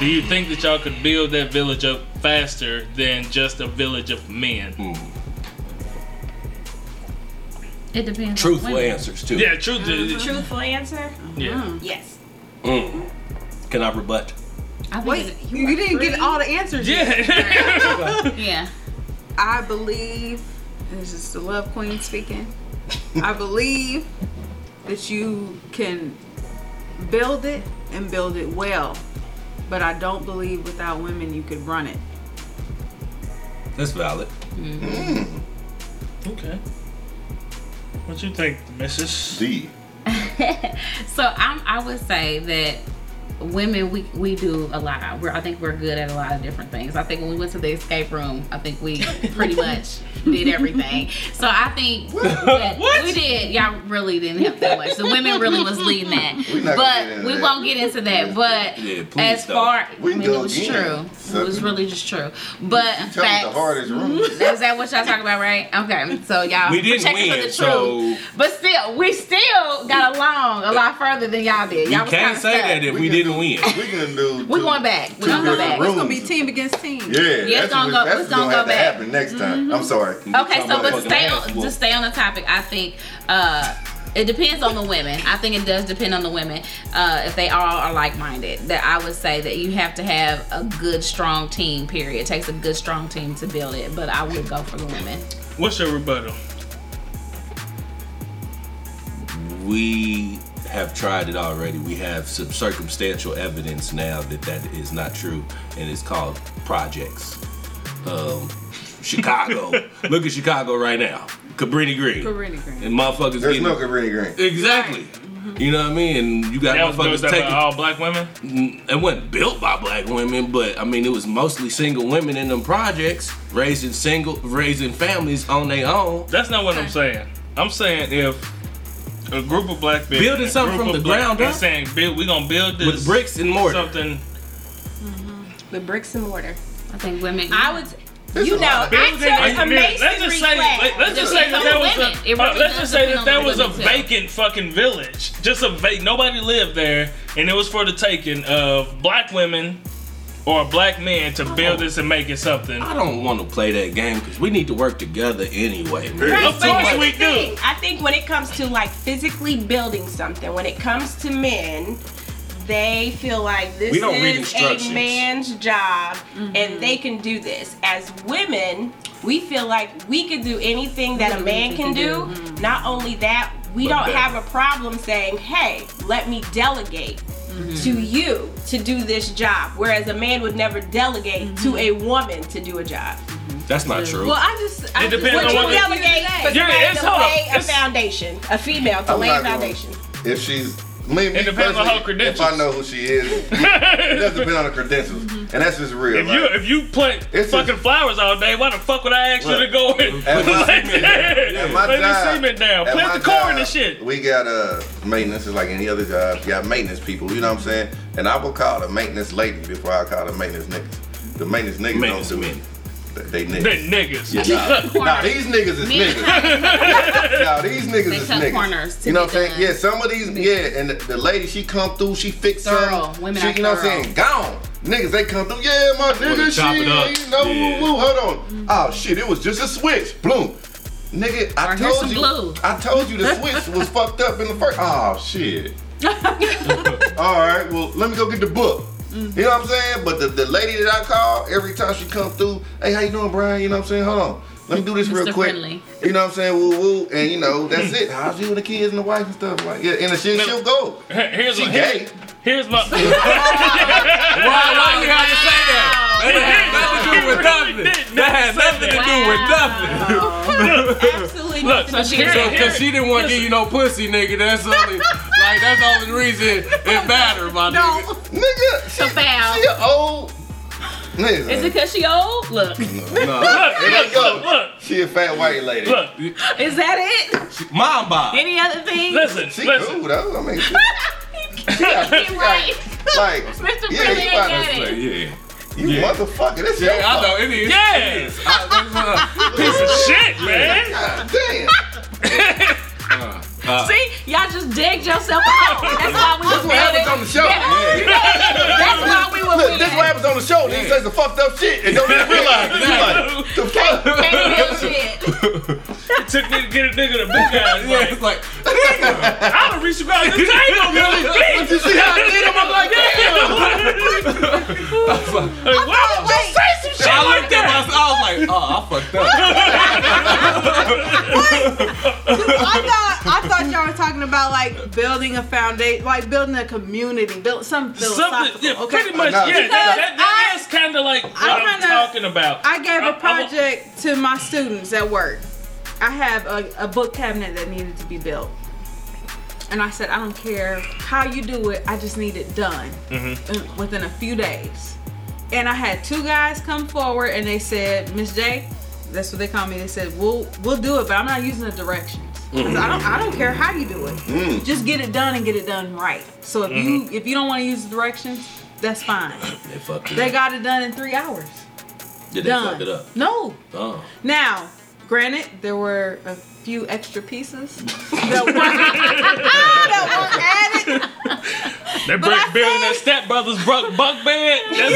do you think that y'all could build that village up faster than just a village of men? It depends. Truthful women. answers too. Yeah, truth. Uh-huh. Truthful answer? Yeah. Uh-huh. Mm. Yes. Mm. Can I rebut? I think Wait, it- you didn't get all the answers. yet. Yeah. yeah. I believe, this is the love queen speaking. I believe that you can build it and build it well, but I don't believe without women you could run it. That's valid. Mm. okay. What you think, Mrs. D. So I'm, I would say that women we we do a lot. We're I think we're good at a lot of different things. I think when we went to the escape room, I think we pretty much did everything. So I think we did. Y'all really didn't help that much. The women really was leading that. We not gonna get But we that. won't get into that. But Yeah, as far We I mean, it was again. true. It was really just true. But me facts. the hardest room. Is that what y'all talking about, right? Okay, so y'all We didn't protecting for win, the so- truth. But still, we still got along a lot further than y'all did. Y'all was can't say stuck. that if we didn't win. We can do. We're two- going back. We're gonna go different back. rooms. It's gonna be team against team. Yeah, it's that's gonna go- That's it's gonna gonna have go to back. happen next time. I'm sorry. Okay, so but stay on whoop. to stay on the topic, I think uh it depends on the women. I think it does depend on the women. Uh, if they all are like-minded, that I would say that you have to have a good, strong team. Period. It takes a good, strong team to build it. But I would go for the women. What's your rebuttal? We have tried it already. We have some circumstantial evidence now that that is not true, and it's called projects. Um, Chicago. Look at Chicago right now. Cabrini Green. Cabrini Green. And motherfuckers There's getting no Cabrini Green. exactly. You know what I mean? And you got That was motherfuckers built taking. by all black women. it wasn't built by black women, but I mean, it was mostly single women in them projects, raising single, raising families on their own. That's not what I'm saying. I'm saying if a group of black men Building something from the ground they're up? saying build, we gonna build this With bricks and mortar. something. With bricks and mortar. I think women. I would, you know, I Building- took a let's just say, class. let- let's just say Depends that there was a, It uh, let's just say depend that there was a too. vacant fucking village, just a va- nobody lived there, and it was for the taking of black women or a black man to build this and make it something. I don't want to play that game because we need to work together anyway. Man. Of course we do. I think when it comes to like physically building something, when it comes to men, they feel like this We don't read is a man's job and they can do this. As women, we feel like we can do anything that a mm-hmm. man can do. Mm-hmm. Not only that, we But don't better. have a problem saying, "Hey, let me delegate." To you to do this job, whereas a man would never delegate mm-hmm. to a woman to do a job. That's not true. Well, I just. I It just depends Would on you what- delegate for You're- somebody it's- to lay a It's- foundation, a female to I'm lay a not gonna- foundation? If she's, me, me It depends on her credentials. If I know who she is, it does depend on the credentials. and that's just real. If you if you plant It's fucking a- flowers all day, why the fuck would I ask you to go in? at my- plant at my lay the cement down, at plant the corn job, and shit? We got uh maintenance, it's like any other job. You got maintenance people, you know what I'm saying? And I will call the maintenance lady before I call the maintenance niggas. The maintenance niggas Maintenance don't do men. it. They niggas. They niggas. Nah, nah, these niggas is Me- niggas. nah, these niggas They is cut niggas. corners to you know what I'm saying? Yeah, some of these, yeah, and the, the lady she come through, she fix Thorough. something. Women she, are you know what I'm saying? Gone. Niggas, they come through. Yeah, my nigga, chop it up. shit. You know, Yeah. woo, woo, hold on. Oh shit, it was just a switch. Bloom. Nigga, I Or told you. glue. I told you the switch was fucked up in the first. Oh shit. All right, well, let me go get the book. Mm-hmm. You know what I'm saying? But the, the lady that I call, every time she come through, hey, how you doing, Brian? You know what I'm saying? Hold on. Let me do this real Mr. quick. Friendly. You know what I'm saying? Woo woo. And you know, that's it. How's you and the kids and the wife and stuff like yeah, and the shit she'll go. Here's She my, gay. Here's my Why, why you have to say that? That had nothing to do with nothing. That had nothing to do with nothing. Absolutely Look, nothing. so to do here- with So, cause she didn't want to give you no pussy, nigga. That's only like that's the only reason it mattered, my No. nigga. Nigga, So she, she a old nigga. Is it because she old? Look, no. Look, There look, look, look, She a fat white lady. look. is that it? Mom bob. Any other thing? Listen, She listen. cool though. I mean, she, she got, she right. like, Mr. yeah, Friendly you ain't about got it. say, Yeah. you Yeah. motherfucker. This Yeah, your I fault. know it is. Yeah. It is. I, Piece of shit, man. God damn. uh, uh, See, y'all just digged yourself out. That's why we This was what happens on the show. That's why we were Look, this what happens on the show. Niggas say some fucked up shit and don't even took me to get a nigga to book guys. yeah, Like, it's like, I done reached across the table, really. But you see how I did him? I'm like, damn. Like, why would you say some shit I like looked at that? myself, I was like, oh, I fucked up. I thought I thought y'all were talking about like building a foundation, like building a community, build some philosophical. Something, yeah, okay. pretty much, No, yeah. because That, that, I- that is kind of like what I I'm kinda- talking about. I gave I- I a wa- project to my students at work. I have a, a book cabinet that needed to be built. And I said, I don't care how you do it, I just need it done Mm-hmm. within a few days. And I had two guys come forward and they said, Miss J, that's what they call me. They said, We'll we'll do it, but I'm not using the directions. 'Cause I don't I don't care how you do it. Just get it done and get it done right. So if you if you don't want to use the directions, that's fine. They fucked it They up. got it done in three hours. Did they Done. fuck it up? No, Oh. now, granted, there were a few extra pieces that weren't, that weren't added. They're But I br- building that said- stepbrother's bunk, bunk bed. That's,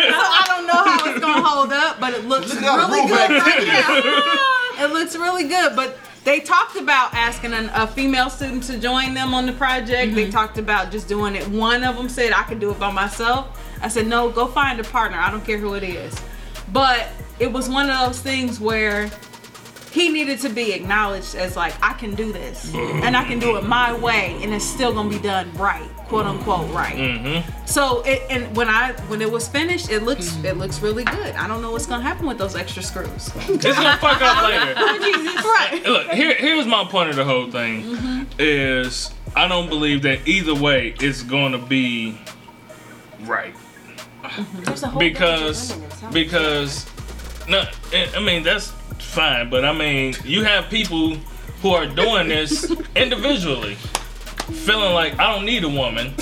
So I don't know how it's gonna hold up, but it looks Look at all the really good right now. It looks really good, but they talked about asking an, a female student to join them on the project. They mm-hmm. talked about just doing it. One of them said I could do it by myself. I said no, go find a partner. I don't care who it is. But it was one of those things where he needed to be acknowledged as like I can do this mm-hmm. and I can do it my way and it's still gonna be done right, quote unquote right. Mm-hmm. So it and when I when it was finished, it looks mm. it looks really good. I don't know what's gonna happen with those extra screws. it's gonna fuck up later. right. Look, here, here's my point of the whole thing: Mm-hmm. is I don't believe that either way it's to be right mm-hmm. There's a whole because bunch of women in South because no, I I mean that's fine, but I mean you have people who are doing this individually, feeling like I don't need a woman,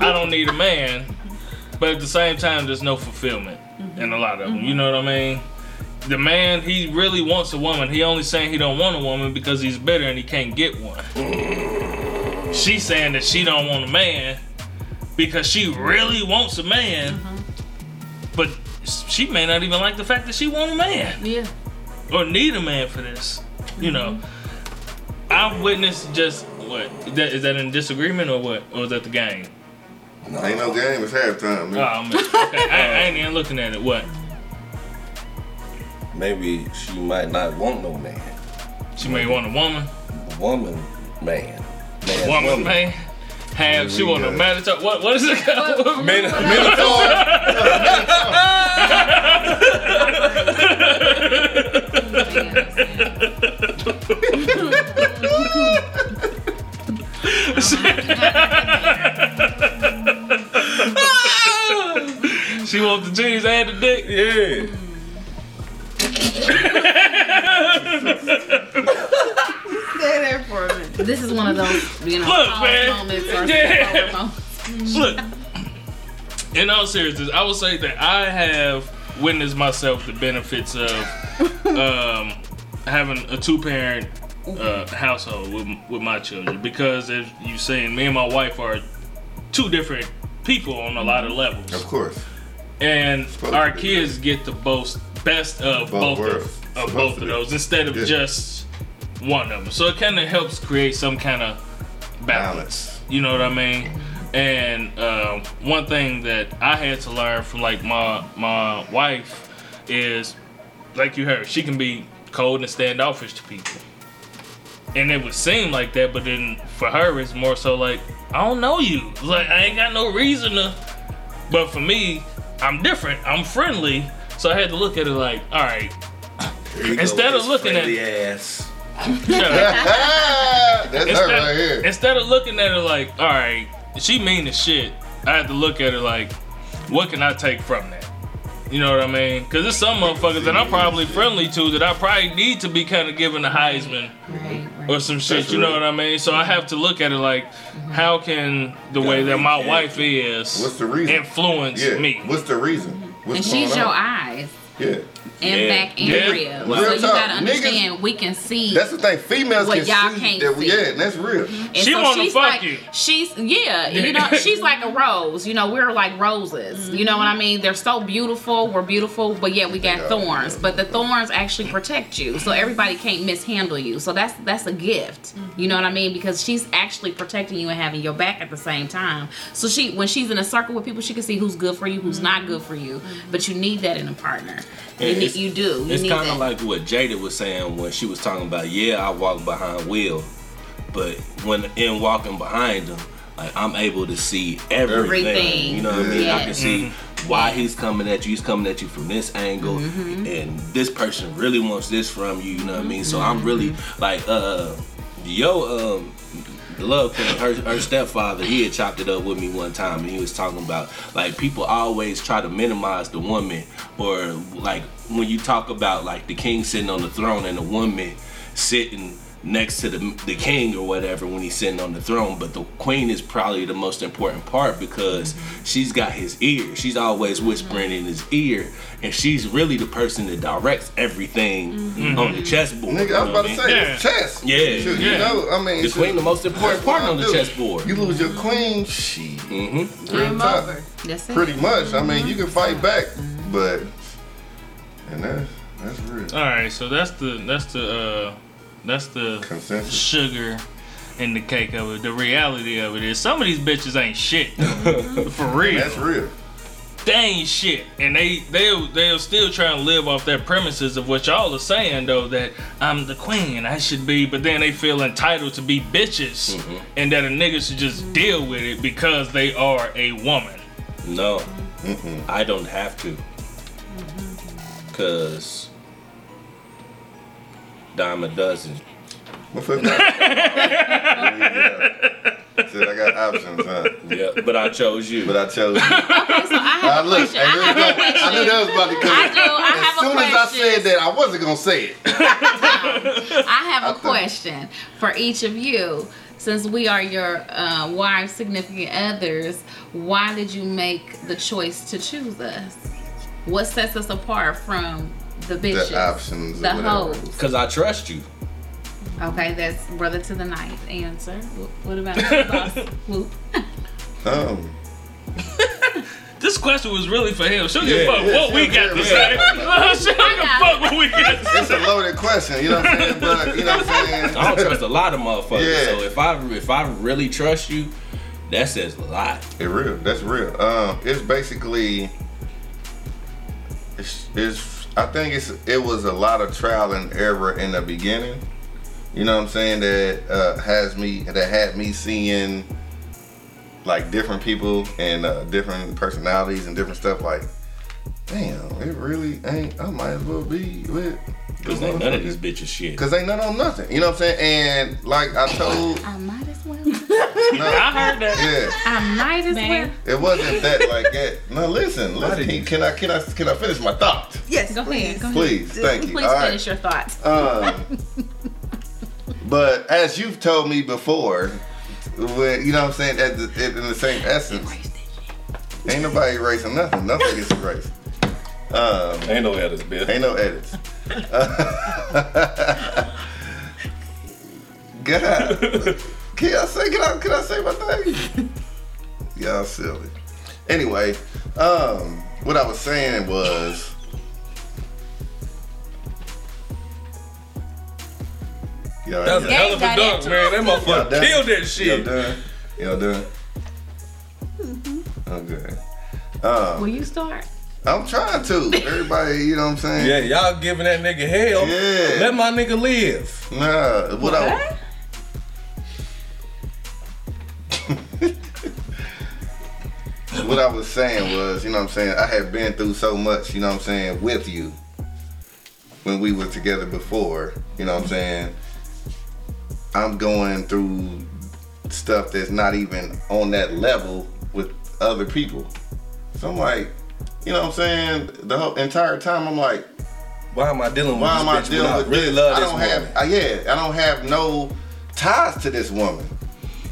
I don't need a man, but at the same time there's no fulfillment mm-hmm. in a lot of them. You mm-hmm. know what I mean? The man he really wants a woman. He only saying he don't want a woman because he's bitter and he can't get one. She's saying that she don't want a man because she really wants a man, mm-hmm. but she may not even like the fact that she want a man Yeah. or need a man for this. You know, mm-hmm. I've witnessed just what is that, is that in disagreement or what, or is that the game? No, ain't no game. It's halftime. Oh Man. man, okay, I, I ain't even looking at it. What? Maybe she might not want no man. She may want a woman, Woman, man. Man, woman, man. Have she want a Yeah. mandatory? What what is it called? Man, had the dick. Yeah. One of those, you know, Look, man. moments or Yeah. moments. Look, in all seriousness, I would say that I have witnessed myself the benefits of um, having a two-parent uh, household with with my children because, as you saying, me and my wife are two different people on a lot of levels. Of course. and our to be, kids get the both best of Both both, of, of both of those instead of Yeah. just one of them. So it kind of helps create some kind of balance. Balance. You know what I mean? And um, one thing that I had to learn from like my my wife is, like you heard, she can be cold and standoffish to people. And it would seem like that, but then for her, it's more so like, I don't know you. Like, I ain't got no reason to. But for me, I'm different. I'm friendly. So I had to look at it like, all right, Instead of looking at- the ass. Shut up. That's her instead, right here. instead of looking at her like, all right, she mean as shit, I had to look at her like, what can I take from that? You know what I mean? Because there's some motherfuckers that I'm probably friendly to that I probably need to be kind of giving the Heisman Right, right. or some shit. That's You know real. what I mean? So I have to look at it like, mm-hmm. how can the way that my wife is What's the reason? influence Yeah. me? What's the reason? What's And she's going your eyes Yeah. and Yeah. back and Yeah. real. Real So you gotta Niggas- understand we can see That's the thing. Females What can y'all see can't that. we- see. Yeah, and that's real. Mm-hmm. And She so wanna she's fuck like, you. She's yeah, you know, she's like a rose. You know, we're like roses. You know what I mm-hmm. mean? They're so beautiful. We're beautiful, but yet we got thorns. But the thorns actually protect you, so everybody can't mishandle you. So that's that's a gift. You know what I mean? Because she's actually protecting you and having your back at the same time. So she, when she's in a circle with people, she can see who's good for you, who's mm-hmm. not good for you. But you need that in a partner. You, And need, it's- you do. You It's kind of like what Jada was saying when she was talking about, yeah, I walk behind Will, but when in walking behind him, like I'm able to see everything. Everything. You know what I mean? I can Yes. see why he's coming at you. He's coming at you from this angle, Mm-hmm. and this person really wants this from you. You know what I mean? So I'm really like, uh, yo, um. Love her her stepfather, he had chopped it up with me one time, and he was talking about like people always try to minimize the woman, or like when you talk about like the king sitting on the throne and the woman sitting next to the the king or whatever when he's sitting on the throne, but the queen is probably the most important part because she's got his ear. She's always whispering in his ear, and she's really the person that directs everything on the chessboard. Nigga, I was about to say, Yeah. it's chess. Yeah. Shoot, You Yeah. know, I mean, The queen, the most important part on the do. chessboard. You lose your queen, she Mm-hmm. Game over. That's it. pretty much. I mean, you can fight back, but and that's that's real. All right, so that's the that's the uh that's the Consensus. sugar in the cake of it. The reality of it is some of these bitches ain't shit. For real. That's real. They ain't shit. And they they'll they'll still try and live off their premises of what y'all are saying though, that I'm the queen, I should be, but then they feel entitled to be bitches mm-hmm. and that a nigga should just deal with it because they are a woman. No, I don't have to. Mm-hmm. Cause dime a dozen. My foot. yeah. Said I got options, huh? Yeah, but I chose you. But I chose you. Okay, So I have I a look, question. I, I have a I question. knew that was about to come. I do. I as have a soon as I said that, I wasn't gonna say it. I have a thought- question for each of you. Since we are your uh, wives, significant others, why did you make the choice to choose us? What sets us apart from the bitches, The options, the whatever. hoes? Cause I trust you. Okay, that's brother to the ninth answer. What about you, boss? Whoop. Um, This question was really for him. She'll give Yeah, a fuck yeah, what we got to give- say. She'll give a fuck what we got to it's a loaded question, you know what I'm saying? But you know what I'm saying? I don't trust a lot of motherfuckers. Yeah. So if I if I really trust you, that says a lot. It real. That's real. Um, it's basically. It's, it's. I think it's. It was a lot of trial and error in the beginning. You know what I'm saying? That uh, has me. That had me seeing. Like different people and uh, different personalities and different stuff. Like, damn, it really ain't. I might as well be with. Cause ain't none of these bitches shit. Cause ain't none on nothing. You know what I'm saying? And like I told. I might as well. I heard that. Yeah. I might as Man. well. It wasn't that like that. No, listen, listen. Can, can I can I can I finish my thought? Yes, Go please. ahead. Go ahead. Please, thank you. Please All right. finish your thoughts. Um, but as you've told me before, when, you know what I'm saying, at the, in the same essence, ain't nobody erasing nothing. Nothing gets erased. Um, Ain't no edits, bitch. ain't no edits. God, can I say? Can I? Can I say my thing? Y'all silly. Anyway, um, what I was saying was. Y'all, That was a hell of a got dunk, man. That y'all motherfucker done? killed that Y'all shit. done? Y'all done? Mhm. Okay. Um, Will you start? I'm trying to. Everybody, you know what I'm saying? Yeah, y'all giving that nigga hell. Yeah. Let my nigga live. Nah, what, I what I was saying was, you know what I'm saying, I had been through so much, you know what I'm saying, with you when we were together before, you know what I'm saying? I'm going through stuff that's not even on that level with other people. So I'm like, you know what I'm saying? The whole entire time I'm like, Why am I dealing with why this am I dealing with I really this? love I don't woman? have, uh, yeah, I don't have no ties to this woman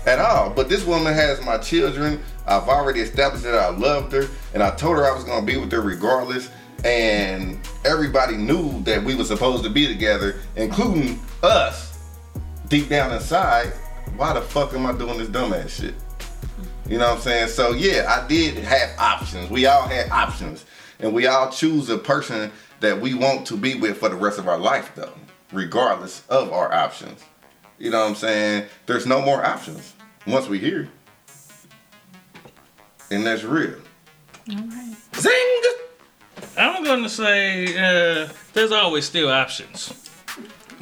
at all. But this woman has my children. I've already established that I loved her, and I told her I was gonna be with her regardless. And everybody knew that we were supposed to be together, including us. Deep down inside, why the fuck am I doing this dumbass shit? You know what I'm saying? So yeah, I did have options. We all had options. And we all choose a person that we want to be with for the rest of our life though, regardless of our options. You know what I'm saying? There's no more options once we here. And that's real. Zing! I'm gonna say uh, there's always still options.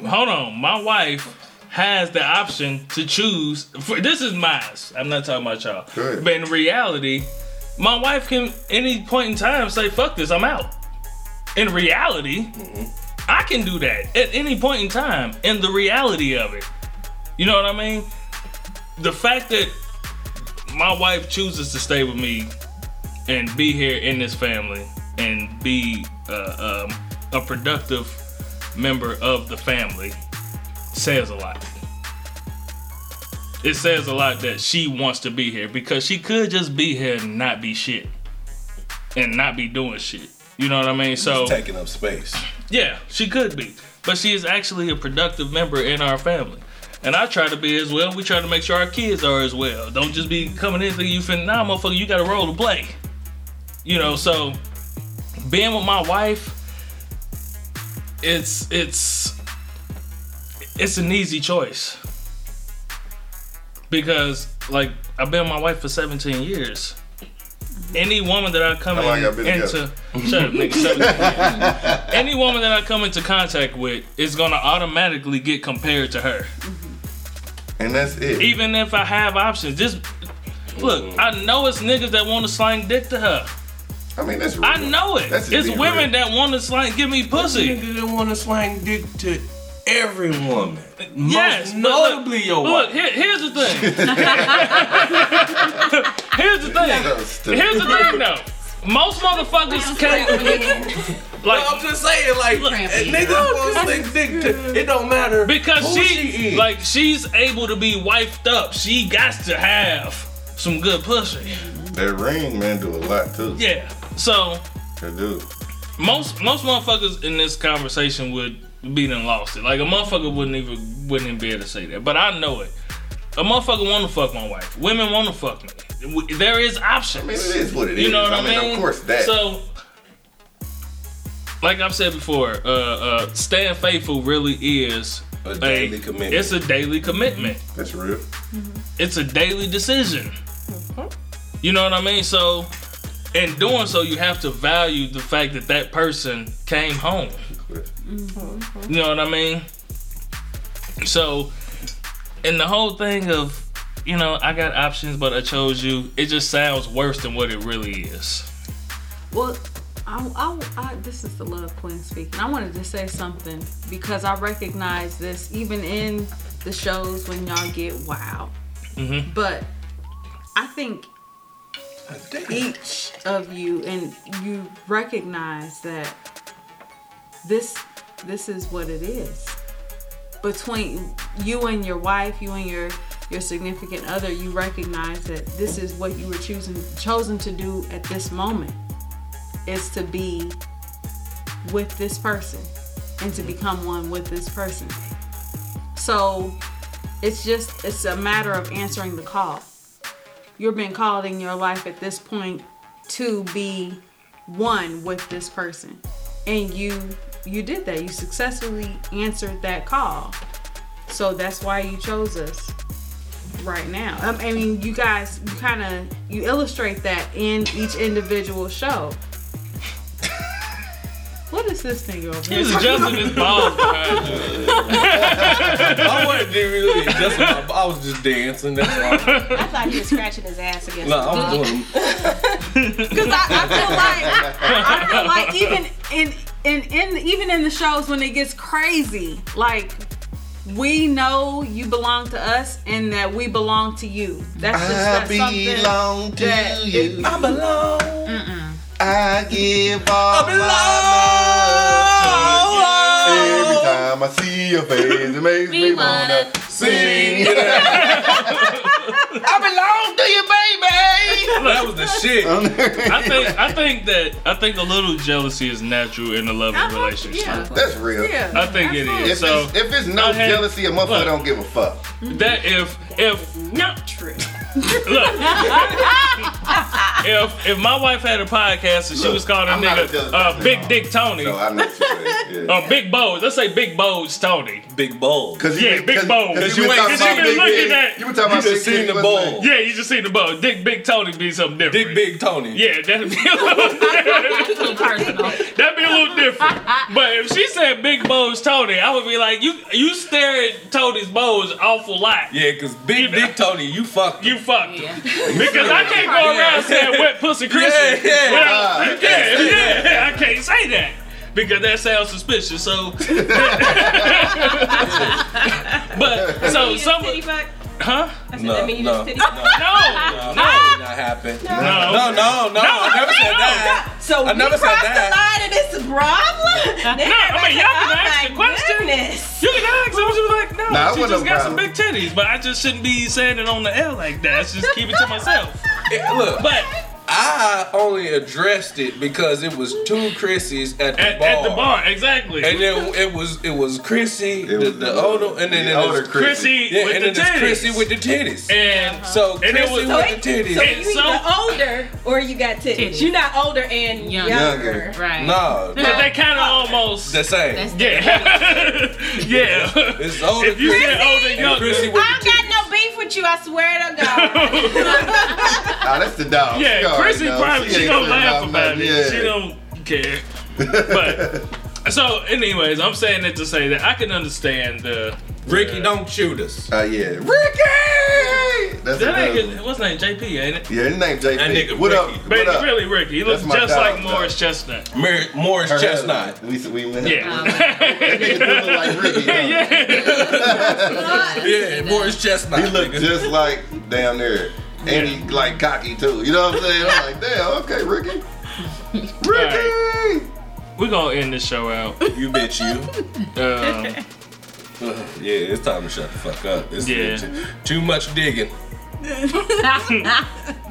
Hold on, my wife has the option to choose. For, this is mine. I'm not talking about y'all. Go ahead. But in reality, my wife can any point in time say, "Fuck this, I'm out." In reality, I can do that at any point in time. In the reality of it, you know what I mean? The fact that my wife chooses to stay with me and be here in this family and be uh, um, a productive member of the family says a lot. It says a lot that she wants to be here because she could just be here and not be shit and not be doing shit. You know what I mean? So Taking up space. yeah, she could be. But she is actually a productive member in our family. And I try to be as well. We try to make sure our kids are as well. Don't just be coming in thinking you finna, nah, motherfucker, you got a role to play. You know, so being with my wife, it's it's it's an easy choice. Because like I've been with my wife for 17 years. Any woman that I come in, y'all into shut up, nigga, 17 years. Any woman that I come into contact with is gonna automatically get compared to her. And that's it. Even if I have options. Just look, I know it's niggas that want to slang dick to her. I mean, that's real. I know it. That's it's women real. that want to slang give me pussy. Nigga that want to slang dick to every woman. Yes, Most but look- notably your Look, wife. here, here's the thing. here's the thing. That was stupid. Here's the thing, though. Most motherfuckers can't. Well, Like, I'm just saying, like, Crampy. niggas want to slang dick to. It don't matter because who she, she is. like, she's able to be wifed up. She got to have some good pussy. That ring, man, do a lot too. Yeah. So It do. most most motherfuckers in this conversation would be done lost it. Like a motherfucker wouldn't even wouldn't even be able to say that. But I know it. A motherfucker want to fuck my wife. Women want to fuck me. There is options. I mean, it is what it You is. know what I, I mean, mean? of course that. So, like I've said before, uh, uh, staying faithful really is A daily commitment. It's a daily commitment. That's real. It's a daily decision. You know what I mean? So, in doing so, you have to value the fact that that person came home. You know what I mean? So, and the whole thing of, you know, I got options, but I chose you, it just sounds worse than what it really is. Well, I, I, I, this is the love queen speaking. I wanted to say something because I recognize this even in the shows when y'all get wild. Mhm. But I think each of you and you recognize that this this is what it is. Between you and your wife you and your your significant other you recognize that this is what you were choosing chosen to do at this moment is to be with this person and to become one with this person. So it's just it's a matter of answering the call. You're being called in your life at this point to be one with this person and you you did that you successfully answered that call so that's why you chose us right now Um, i mean you guys you kind of you illustrate that in each individual show what is this thing over here He's adjusting his balls behind you. I wasn't really adjusting my. I was just dancing. That's all. I thought he was scratching his ass against No, the I wall. was doing. Because I, I feel like I feel like even in in in even in the shows when it gets crazy, like we know you belong to us and that we belong to you. That's just I that's something belong to that you. I belong. I give all I my love to you. Every time I see your face, it makes me, Me wanna wanna sing. I belong to you, baby. That was the shit. I think I think that I think a little jealousy is natural in a loving relationship. yeah. That's real. Yeah. I think it absolutely. is. If, So it's, if it's no had- jealousy, a motherfucker Look. don't give a fuck. that if if Not true. Look if if my wife had a podcast and she Look, was calling a I'm not a nigga jealous uh, person. Big Dick Tony So I know what you're saying. Yeah. or Big Bows, let's say Big Bows Tony. Big bowl. Cause Yeah, big bowl. Cause Cause you, you been ain't- talking cause you been looking dick. at- You been talking You about just seen the what's bowl. Yeah, you just seen the bow. Dick Big Tony be something different. Dick Big Tony. Yeah, that'd be a little, a little personal. that'd be a little different. But if she said Big Bows Tony, I would be like, you you stare at Tony's bows awful lot. Yeah, cause Big Dick Tony, you fucked. You fucked. Yeah. Because I can't go around saying wet pussy Christian. Yeah, yeah. Well, Ah, yeah, yeah, I can't say that. Because that sounds suspicious. So, but so some? Huh? I said, No, that mean you no. just titty fuck? No, No, that did not happen. no, No, no, no. I never said that. So I we never said crossed that. the line and it's a problem? No, I mean, y'all can ask the question. goodness. You can ask. I was just like, no, Nah, she just got some big titties, but I just shouldn't be saying it on the L like that. I should just keep it to myself. It- look, But I only addressed it because it was two Chrissies at the at, bar. at the bar, exactly. And then it was it was Chrissy, It the, was the older, and then the it older was Chrissy yeah, with and the then it's titties. Chrissy with the titties. and uh-huh. so and it Chrissy was- So, with it, the titties. so you so- either older or you got titties. Titties. You're not older and Younger. younger. Right. no, but they kind of almost. the same. That's Yeah, yeah. it's older If you Chrissy older, and younger. Chrissy with I the don't titties. Got no beef with you, I swear to God. Ah, that's the dog. Yeah, She already Chrissy know. probably she ain't don't laugh nothing about it. Yeah. She don't care. But so, anyways, I'm saying it to say that I can understand the Ricky, the- don't shoot us. Uh, yeah, Ricky. That's That another nigga, what's his name? JP, ain't it? Yeah, his name JP. That nigga what up? Ricky. But What up? really, Ricky. He looks That's my just dog, like dog. Morris Chestnut. Mar- Morris Her Chestnut. husband. We we met. Yeah. That nigga do look like Ricky. huh? Yeah, Morris Chestnut. He looked just like down there. And he like cocky too. You know what I'm saying? I'm like, damn, okay, Ricky. Ricky! We're gonna end this show out. You bitch, you. Um, Yeah, it's time to shut the fuck up. It's Yeah. too, too much digging.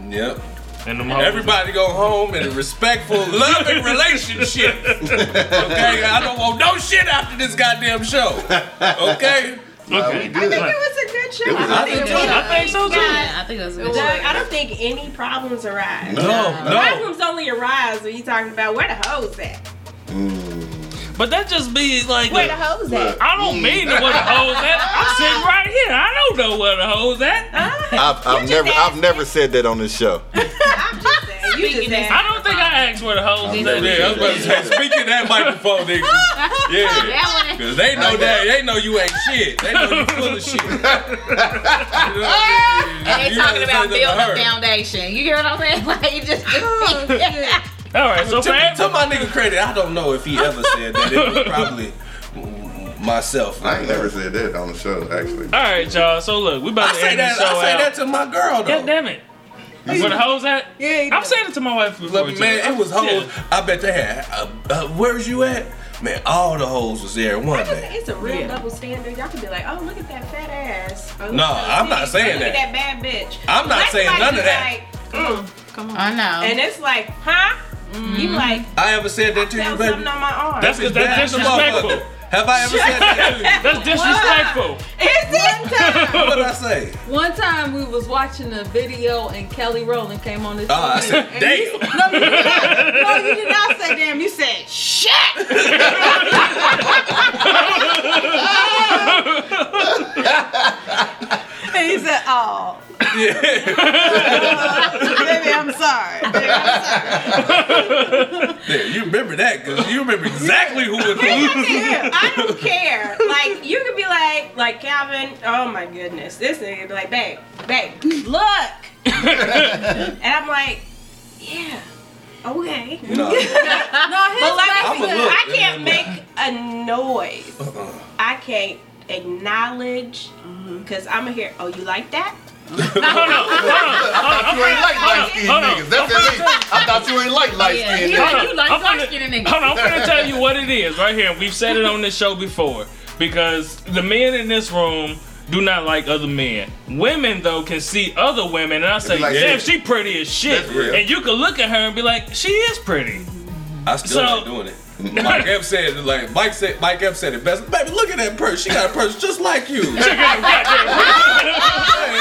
Yep. and Everybody go home in a respectful, loving relationship. Okay? I don't want no shit after this goddamn show. Okay? Okay. I think it was a good show. It was I a think good it I think so too. Yeah, I think it was a good show. I don't think any problems arise. No, no. Problems only arise when you talking about where the hoes at. Mm. But that just be like. Where a- the hoes at? I don't mean to where the hoes at. I'm sitting right here. I don't know where the hoes at. I've, I've never asked I've never said that on this show. I'm just saying. You just Speaking asked. I don't think I asked where the hoes I've is at. Yeah, I was about to say, speaking that microphone, nigga. Yeah. That one. Cause they know that they know you ain't shit. They know you full of shit. You know I mean? And they You talking about say that to building her. foundation. You hear what I'm saying? Like you just. All right, so To, for to my nigga credit, I don't know if he ever said that. It was probably myself. I ain't never said that on the show, actually. All right, y'all. So look, we about I to say end that. the show I say out. that to my girl though. God damn it. Where the hoes at? Yeah, I'm saying it to my wife before. Look, too. man, it was hoes. Yeah. I bet they had. Uh, uh, where's you at? Man, all the hoes was there one day. It's a real Yeah. double standard. Y'all can be like, oh, look at that fat ass. Or, look No, I'm those not titties. saying Look that. at that bad bitch. I'm not Let saying none of that. Like, mm. Come on. I know. And it's like, huh? Mm-hmm. You like, I ever said that to you, felt baby? something on my arm. That's because that's Bad as a disrespectful. Have I ever said that to you? That's disrespectful. Is it? What did I say? One time we was watching a video and Kelly Rowland came on this. Oh, ah, I said, and you- damn. No, you did not. No, you did not say damn. You said shit. and he said, "Oh, Yeah. baby, I'm sorry. Baby, I'm sorry." yeah. You remember that because you remember exactly who it was. I don't care. Like you could be like, like Calvin. Oh my goodness, this nigga be like, babe, babe, look, and I'm like, yeah, okay. No. No, his But like, I'ma look. I can't make a noise. Uh-uh. I can't acknowledge mm-hmm. because I'm gonna hear. Oh, you like that? Hold on, hold on, hold on. You ain't like light skinned Hold niggas. That's at least. I thought you ain't like light skinned you, niggas. You like I'm dark finna- skinned niggas. Hold on, I'm gonna tell you what it is right here. We've said it on this show before because the men in this room do not like other men. Women though can see other women, and I say, like, damn, yeah. she pretty as shit. That's real. And you can look at her and be like, she is pretty. I still So- ain't doing it. Mike Epps said it like Mike said Mike Epps said it best. Baby, look at that purse. She got a purse just like you. hey,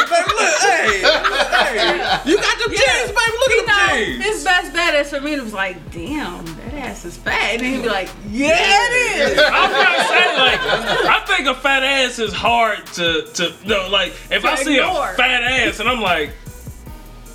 baby, look, hey, hey, you got them jeans, baby. Look You at know, jeans. his best bet is for me to was like, damn, that ass is fat. And then he'd be like, yeah, it is. I'm gonna say like I think a fat ass is hard to to no like if I see a fat ass and I'm like,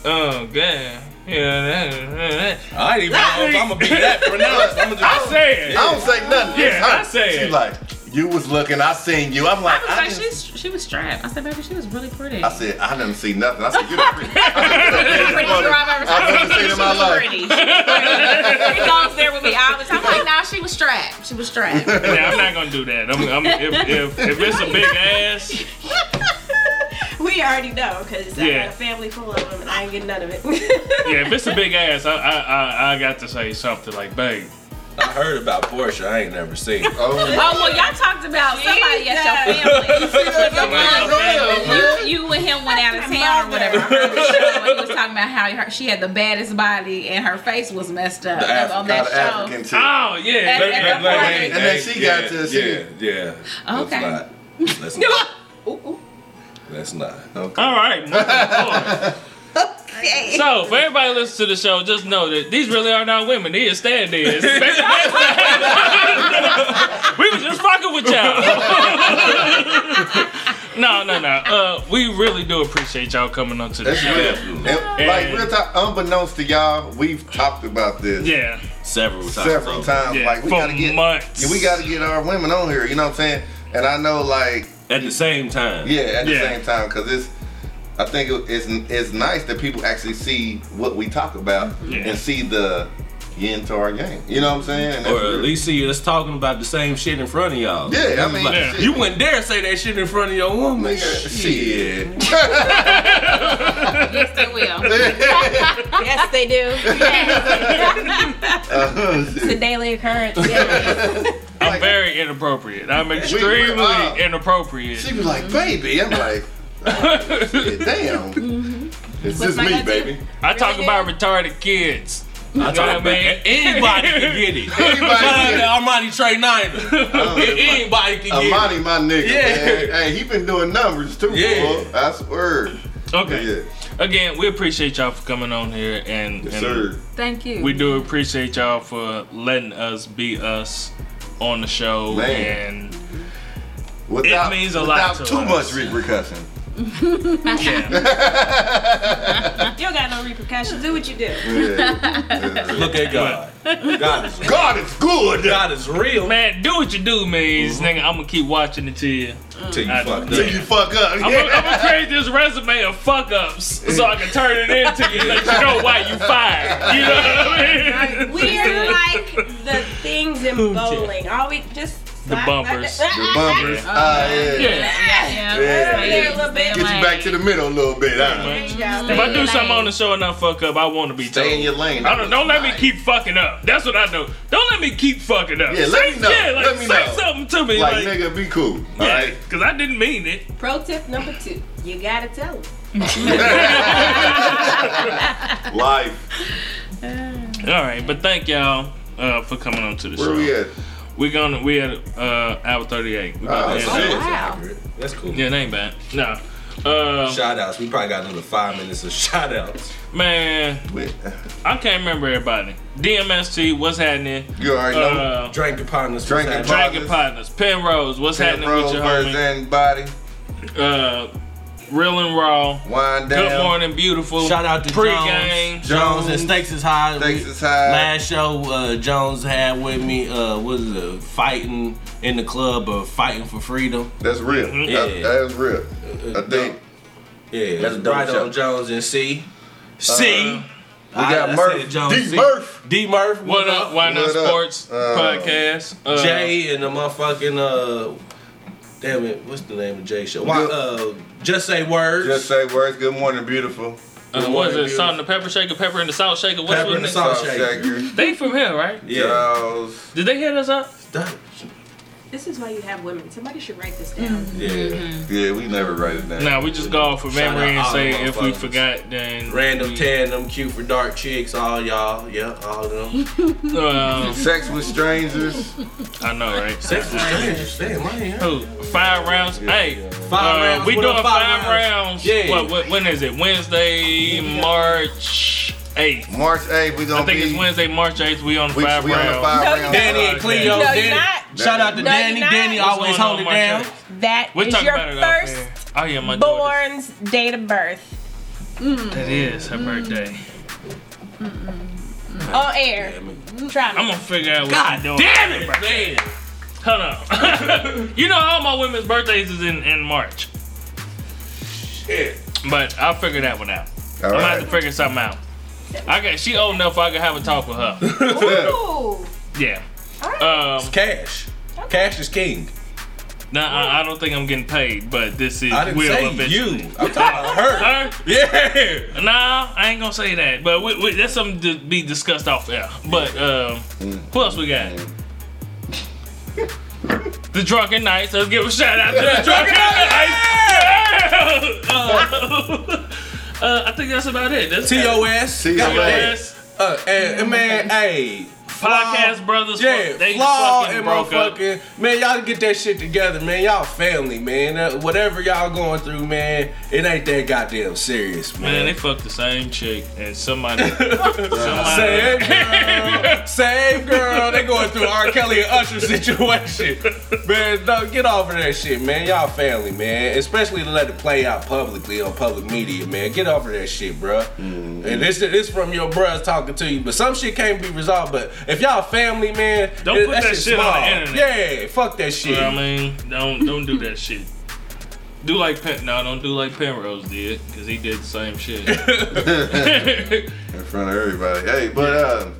oh god, I ain't even know if I'm gonna be that pronounced. I'm gonna I just. say it. I don't say nothing. Yeah, It's her. I say She like, you was looking, I seen you. I'm like, I I, like, didn't, she's, she was strapped. I said, baby, she was really pretty. I said, I didn't see nothing. I said, you're the pretty. I said, you're the prettiest pretty woman girl I've ever I've ever seen. seen in She my was life. pretty. She was pretty. It goes there with me all the time. I'm like, nah, she was strapped. She was strapped. Yeah, I'm not gonna do that. I'm, I'm if, if if it's a big ass, We already know because I got a family full of them and I ain't getting none of it. yeah, if it's a big ass, I I I, I got to say something like, babe. I heard about Porsche. I ain't never seen. Oh, Oh well, y'all talked about somebody at your family. You, you and him went out of town or whatever. I heard the show and he was talking about how her, she had the baddest body and her face was messed up the Af- on got that show. African chick. Oh yeah, At- let- at let- the let- Hey, And then she yeah, got to- she- Yeah, yeah. Okay. Let's not. Let's not. Let's not. Okay. All right, moving forward. So, for everybody listening to the show, just know that these really are not women. These are stand-ins. we was just fucking with y'all. no, no, no. Uh, we really do appreciate y'all coming on to the That's show. real. And, like real talk, unbeknownst to y'all, we've talked about this Yeah, Several times. several times. yeah. like we for gotta get, months. yeah, we gotta get our women on here. You know what I'm saying? And I know, like, At the same time. yeah, at the Yeah. same time, because it's. I think it's it's nice that people actually see what we talk about Yeah. and see the yin to our game. You know what I'm saying? And Or at real. least see us talking about the same shit in front of y'all. Yeah, I mean, like, Yeah. You wouldn't dare say that shit in front of your woman. Shit. Yes, they will. yes, they do. Uh, It's a daily occurrence. I'm very inappropriate. I'm extremely wow. inappropriate. She was like, baby. I'm like, oh, shit, damn. It's just me, baby. I talk about retarded kids. You know what I mean? Anybody can get it. Anybody Shout out can to get Armani Trey Niner. Anybody can get it. Amani, my nigga. Yeah. Man. Hey, he been doing numbers too, Yeah. boy. I swear. Okay. Yeah. Again, we appreciate y'all for coming on here, and, Yes, and sir. Thank you. we do appreciate y'all for letting us be us on the show. Man. And Without, means a lot without to too us. much repercussion. yeah, You don't got no repercussions. Do what you do. Yeah. Look at God. God is God is good. God is real. man, do what you do, means nigga. I'm gonna keep watching it till you. Till you I- fucked Till you fuck up. I'm gonna, I'm gonna create this resume of fuck ups so I can turn it into you, let you know why you fired. You know what I mean? We're like the things in bowling. All we just the bumpers. The bumpers. Ah, yeah. Yeah. Yeah, Yeah. yeah. a little bit. Get you back to the middle a little bit. Huh? If I do something on the show and I fuck up, I want to be Stay in your lane. I don't, don't let me keep fucking up. That's what I do. Don't let me keep fucking up. Yeah, let say, me know. Yeah, like, Let me say know. something to me. Like, Like, nigga, be cool. yeah, Alright? because I didn't mean it. Pro tip number two: you gotta tell them. Life. All right, but thank y'all uh, for coming on to the Where show. we at? We're gonna we at uh, hour thirty eight. We about Oh, to end Wow. That's cool. Yeah, it ain't bad. No. Uh, Shout outs. We probably got another five minutes of shout outs. man, Wait. I can't remember everybody. DMST, what's happening? You already know. Uh, Drinking partners. Drinking what's Drinking Partners. Partners, Penrose, what's happening with your versus homie? anybody. Uh, Real and Raw. Wind down. Good morning, beautiful. Shout out to Pre-game. Jones. Jones and Stakes is high. Stakes is high. Last show uh, Jones had with me uh, was it fighting in the club or fighting for freedom. That's real. Mm-hmm. That, Yeah. that is real. I think. Yeah, That's a dope right show. on Jones and C. C. We got Murph. Jones. D. Murph. D Murph. What up? Why not What up? sports Uh, podcast? Uh, Jay and the motherfucking uh, damn it, what's the name of Jay show? Why, uh, just say words. Just say words. Good morning, beautiful. uh, Good what is morning, it? Salt and the pepper shaker, pepper and the salt shaker. What's Pepper and the it? salt Salt shaker. shaker. They from here, right? yeah. Charles. Did they hit us up? That- This is why you have women. Somebody should write this down. yeah. Yeah, we never write it down. Nah, we just go off for Shout memory and say if we motherfuckers. forgot, then Random we- tandem, cute for dark chicks, all y'all. Yeah, all of them. Um, Sex with strangers. I know, right? Sex with strangers. Damn, I ain't Who? Five rounds. Hey, Five uh, rounds, We doing five, five rounds. rounds? Yeah. What, what? When is it? Wednesday, March eighth. March 8th, we gonna I think be. it's Wednesday, March eighth. We on We, five we on rounds. the five No, round. Danny and Cleo. No, Danny. you're not. Shout out to No, Danny. you're Danny not. always What's going hold on, it March down. 8th? That We is talking your about it off first air. Oh yeah, my daughter. born's date of birth mm. That is her birthday. Mm-mm. on air. Try I'm me. gonna figure out what God she's doing. damn it, man. Hold on. you know all my women's birthdays is in, in March. Shit. But I'll figure that one out. All I'm gonna have right. to figure something out. I got she old enough I can have a talk with her. Ooh. Yeah. Um Cash. Cash is king. nah, I, I don't think I'm getting paid, but this is I didn't will say eventually. you. I'm talking about her. Her? Yeah. Nah, I ain't gonna say that. But we, we, that's something to be discussed off air. But um, who else we got? The Drunken Knights. Let's give a shout out to the Drunken Knights. Uh, uh, I think that's about it. That's TOS. TOS. TOS. Uh, and, and man, hey. Podcast brothers. Yeah, they Flaw fucking and broke up. motherfucking man, y'all get that shit together, man. Y'all family, man. Uh, whatever y'all going through, man, it ain't that goddamn serious, Man, man. they fucked the same chick, and somebody, Same girl, same girl. They going through R. Kelly and Usher situation, man. No, get off of that shit, man. Y'all family, man. Especially to let it play out publicly on public media, man. Get off of that shit, bruh. And this this from your bruhs talking to you, but some shit can't be resolved. But if y'all family, man, Don't put that shit on the internet. Yeah, fuck that you shit. know what I mean? Don't don't do that shit. Do like Pen, no, don't do like Penrose did, cause he did the same shit. in front of everybody. Hey, but uh,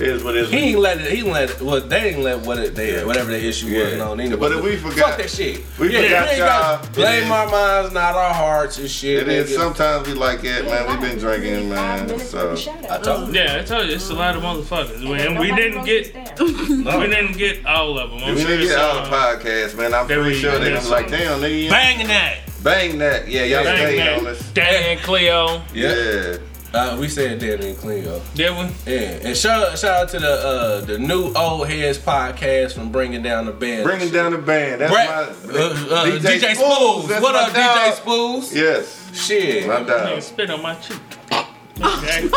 it is what it is. He ain't let it. He ain't let it. Well, they ain't let what it, they whatever the issue was Yeah. on. Anyway. But if we forgot- fuck that shit. we yeah, forgot we ain't y'all. got blame It our minds, not our hearts and shit. It is nigga. sometimes we like it, man. We've been drinking, man. So I told you. yeah, I told you, it's a lot of motherfuckers. And we didn't get, we didn't get all of them. I'm we sure didn't get all some- the podcast, man. I'm pretty we- sure they're there's gonna be like, damn, nigga, you Banging that. bang that. Yeah, y'all Dang, stayed on us. Danny and Cleo, Yeah. Uh, we said Danny and Cleo. did we? Yeah, and shout shout out to the uh, the new old heads podcast from bringing down the band. Bringing down the band. That's Brett, my uh, uh, DJ, Spools. That's What up, dog. DJ Spools? Yes, Shit. my Nigga dog. spit on my cheek. Okay.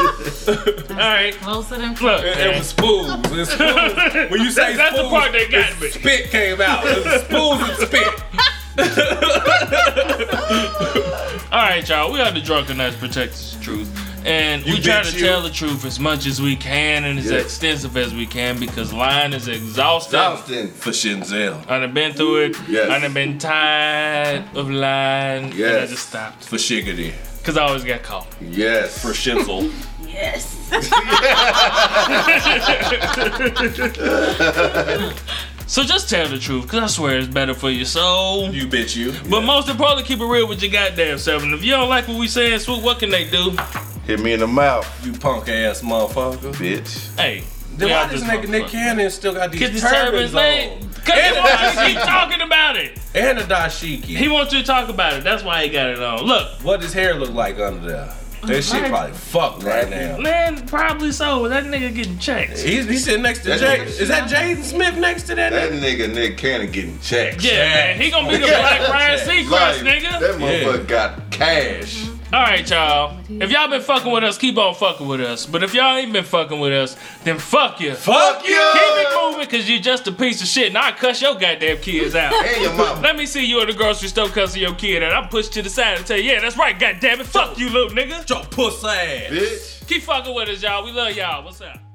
All right. Closer than Look, It, it was Spools. It was Spools. When you say That's the part that got it's me. Spit came out. It was Spools and spit. All right, y'all. We are the drunken knights Protectors truth, and we try to you. tell the truth as much as we can and as Yes. extensive as we can because lying is exhausting. Johnston. For Shinzel. I done been through it. Yes. I done been tired of lying. And I just stopped. For Shiggity. Because I always got caught. Yes. For Shinzel. Yes. So just tell the truth, cause I swear it's better for your soul. You bitch you. But most importantly, keep it real with your goddamn self. And if you don't like what we saying, swoop, what can they do? Hit me in the mouth, You punk ass motherfucker. bitch. Hey, Then we why out this this nigga Nick. Cannon still got these Get these turbans turbans, on? Cause And they the want to keep talking about it. And a dashiki. He wants you to talk about it. That's why he got it on. Look, What does hair look like under there? That shit probably fucked right now. man, probably so. That nigga getting checks. He's, he's sitting next to That Jay. nigga- Is that Jaden Smith next to that nigga? That nigga? nigga Nick Cannon getting checks. Yeah, man. He gonna be the black Ryan Seacrest, Like, nigga. That motherfucker got cash. All right, y'all. If y'all been fucking with us, keep on fucking with us. But if y'all ain't been fucking with us, then fuck you. Fuck you! Keep it moving, cause you're just a piece of shit. And I cuss your goddamn kids out. And your mama. Let me see you at the grocery store cussing your kid out. I'm pushed to the side and tell you, yeah, that's right, goddamn it. Fuck you, little nigga. Your pussy ass. Bitch. Keep fucking with us, y'all. We love y'all. What's up?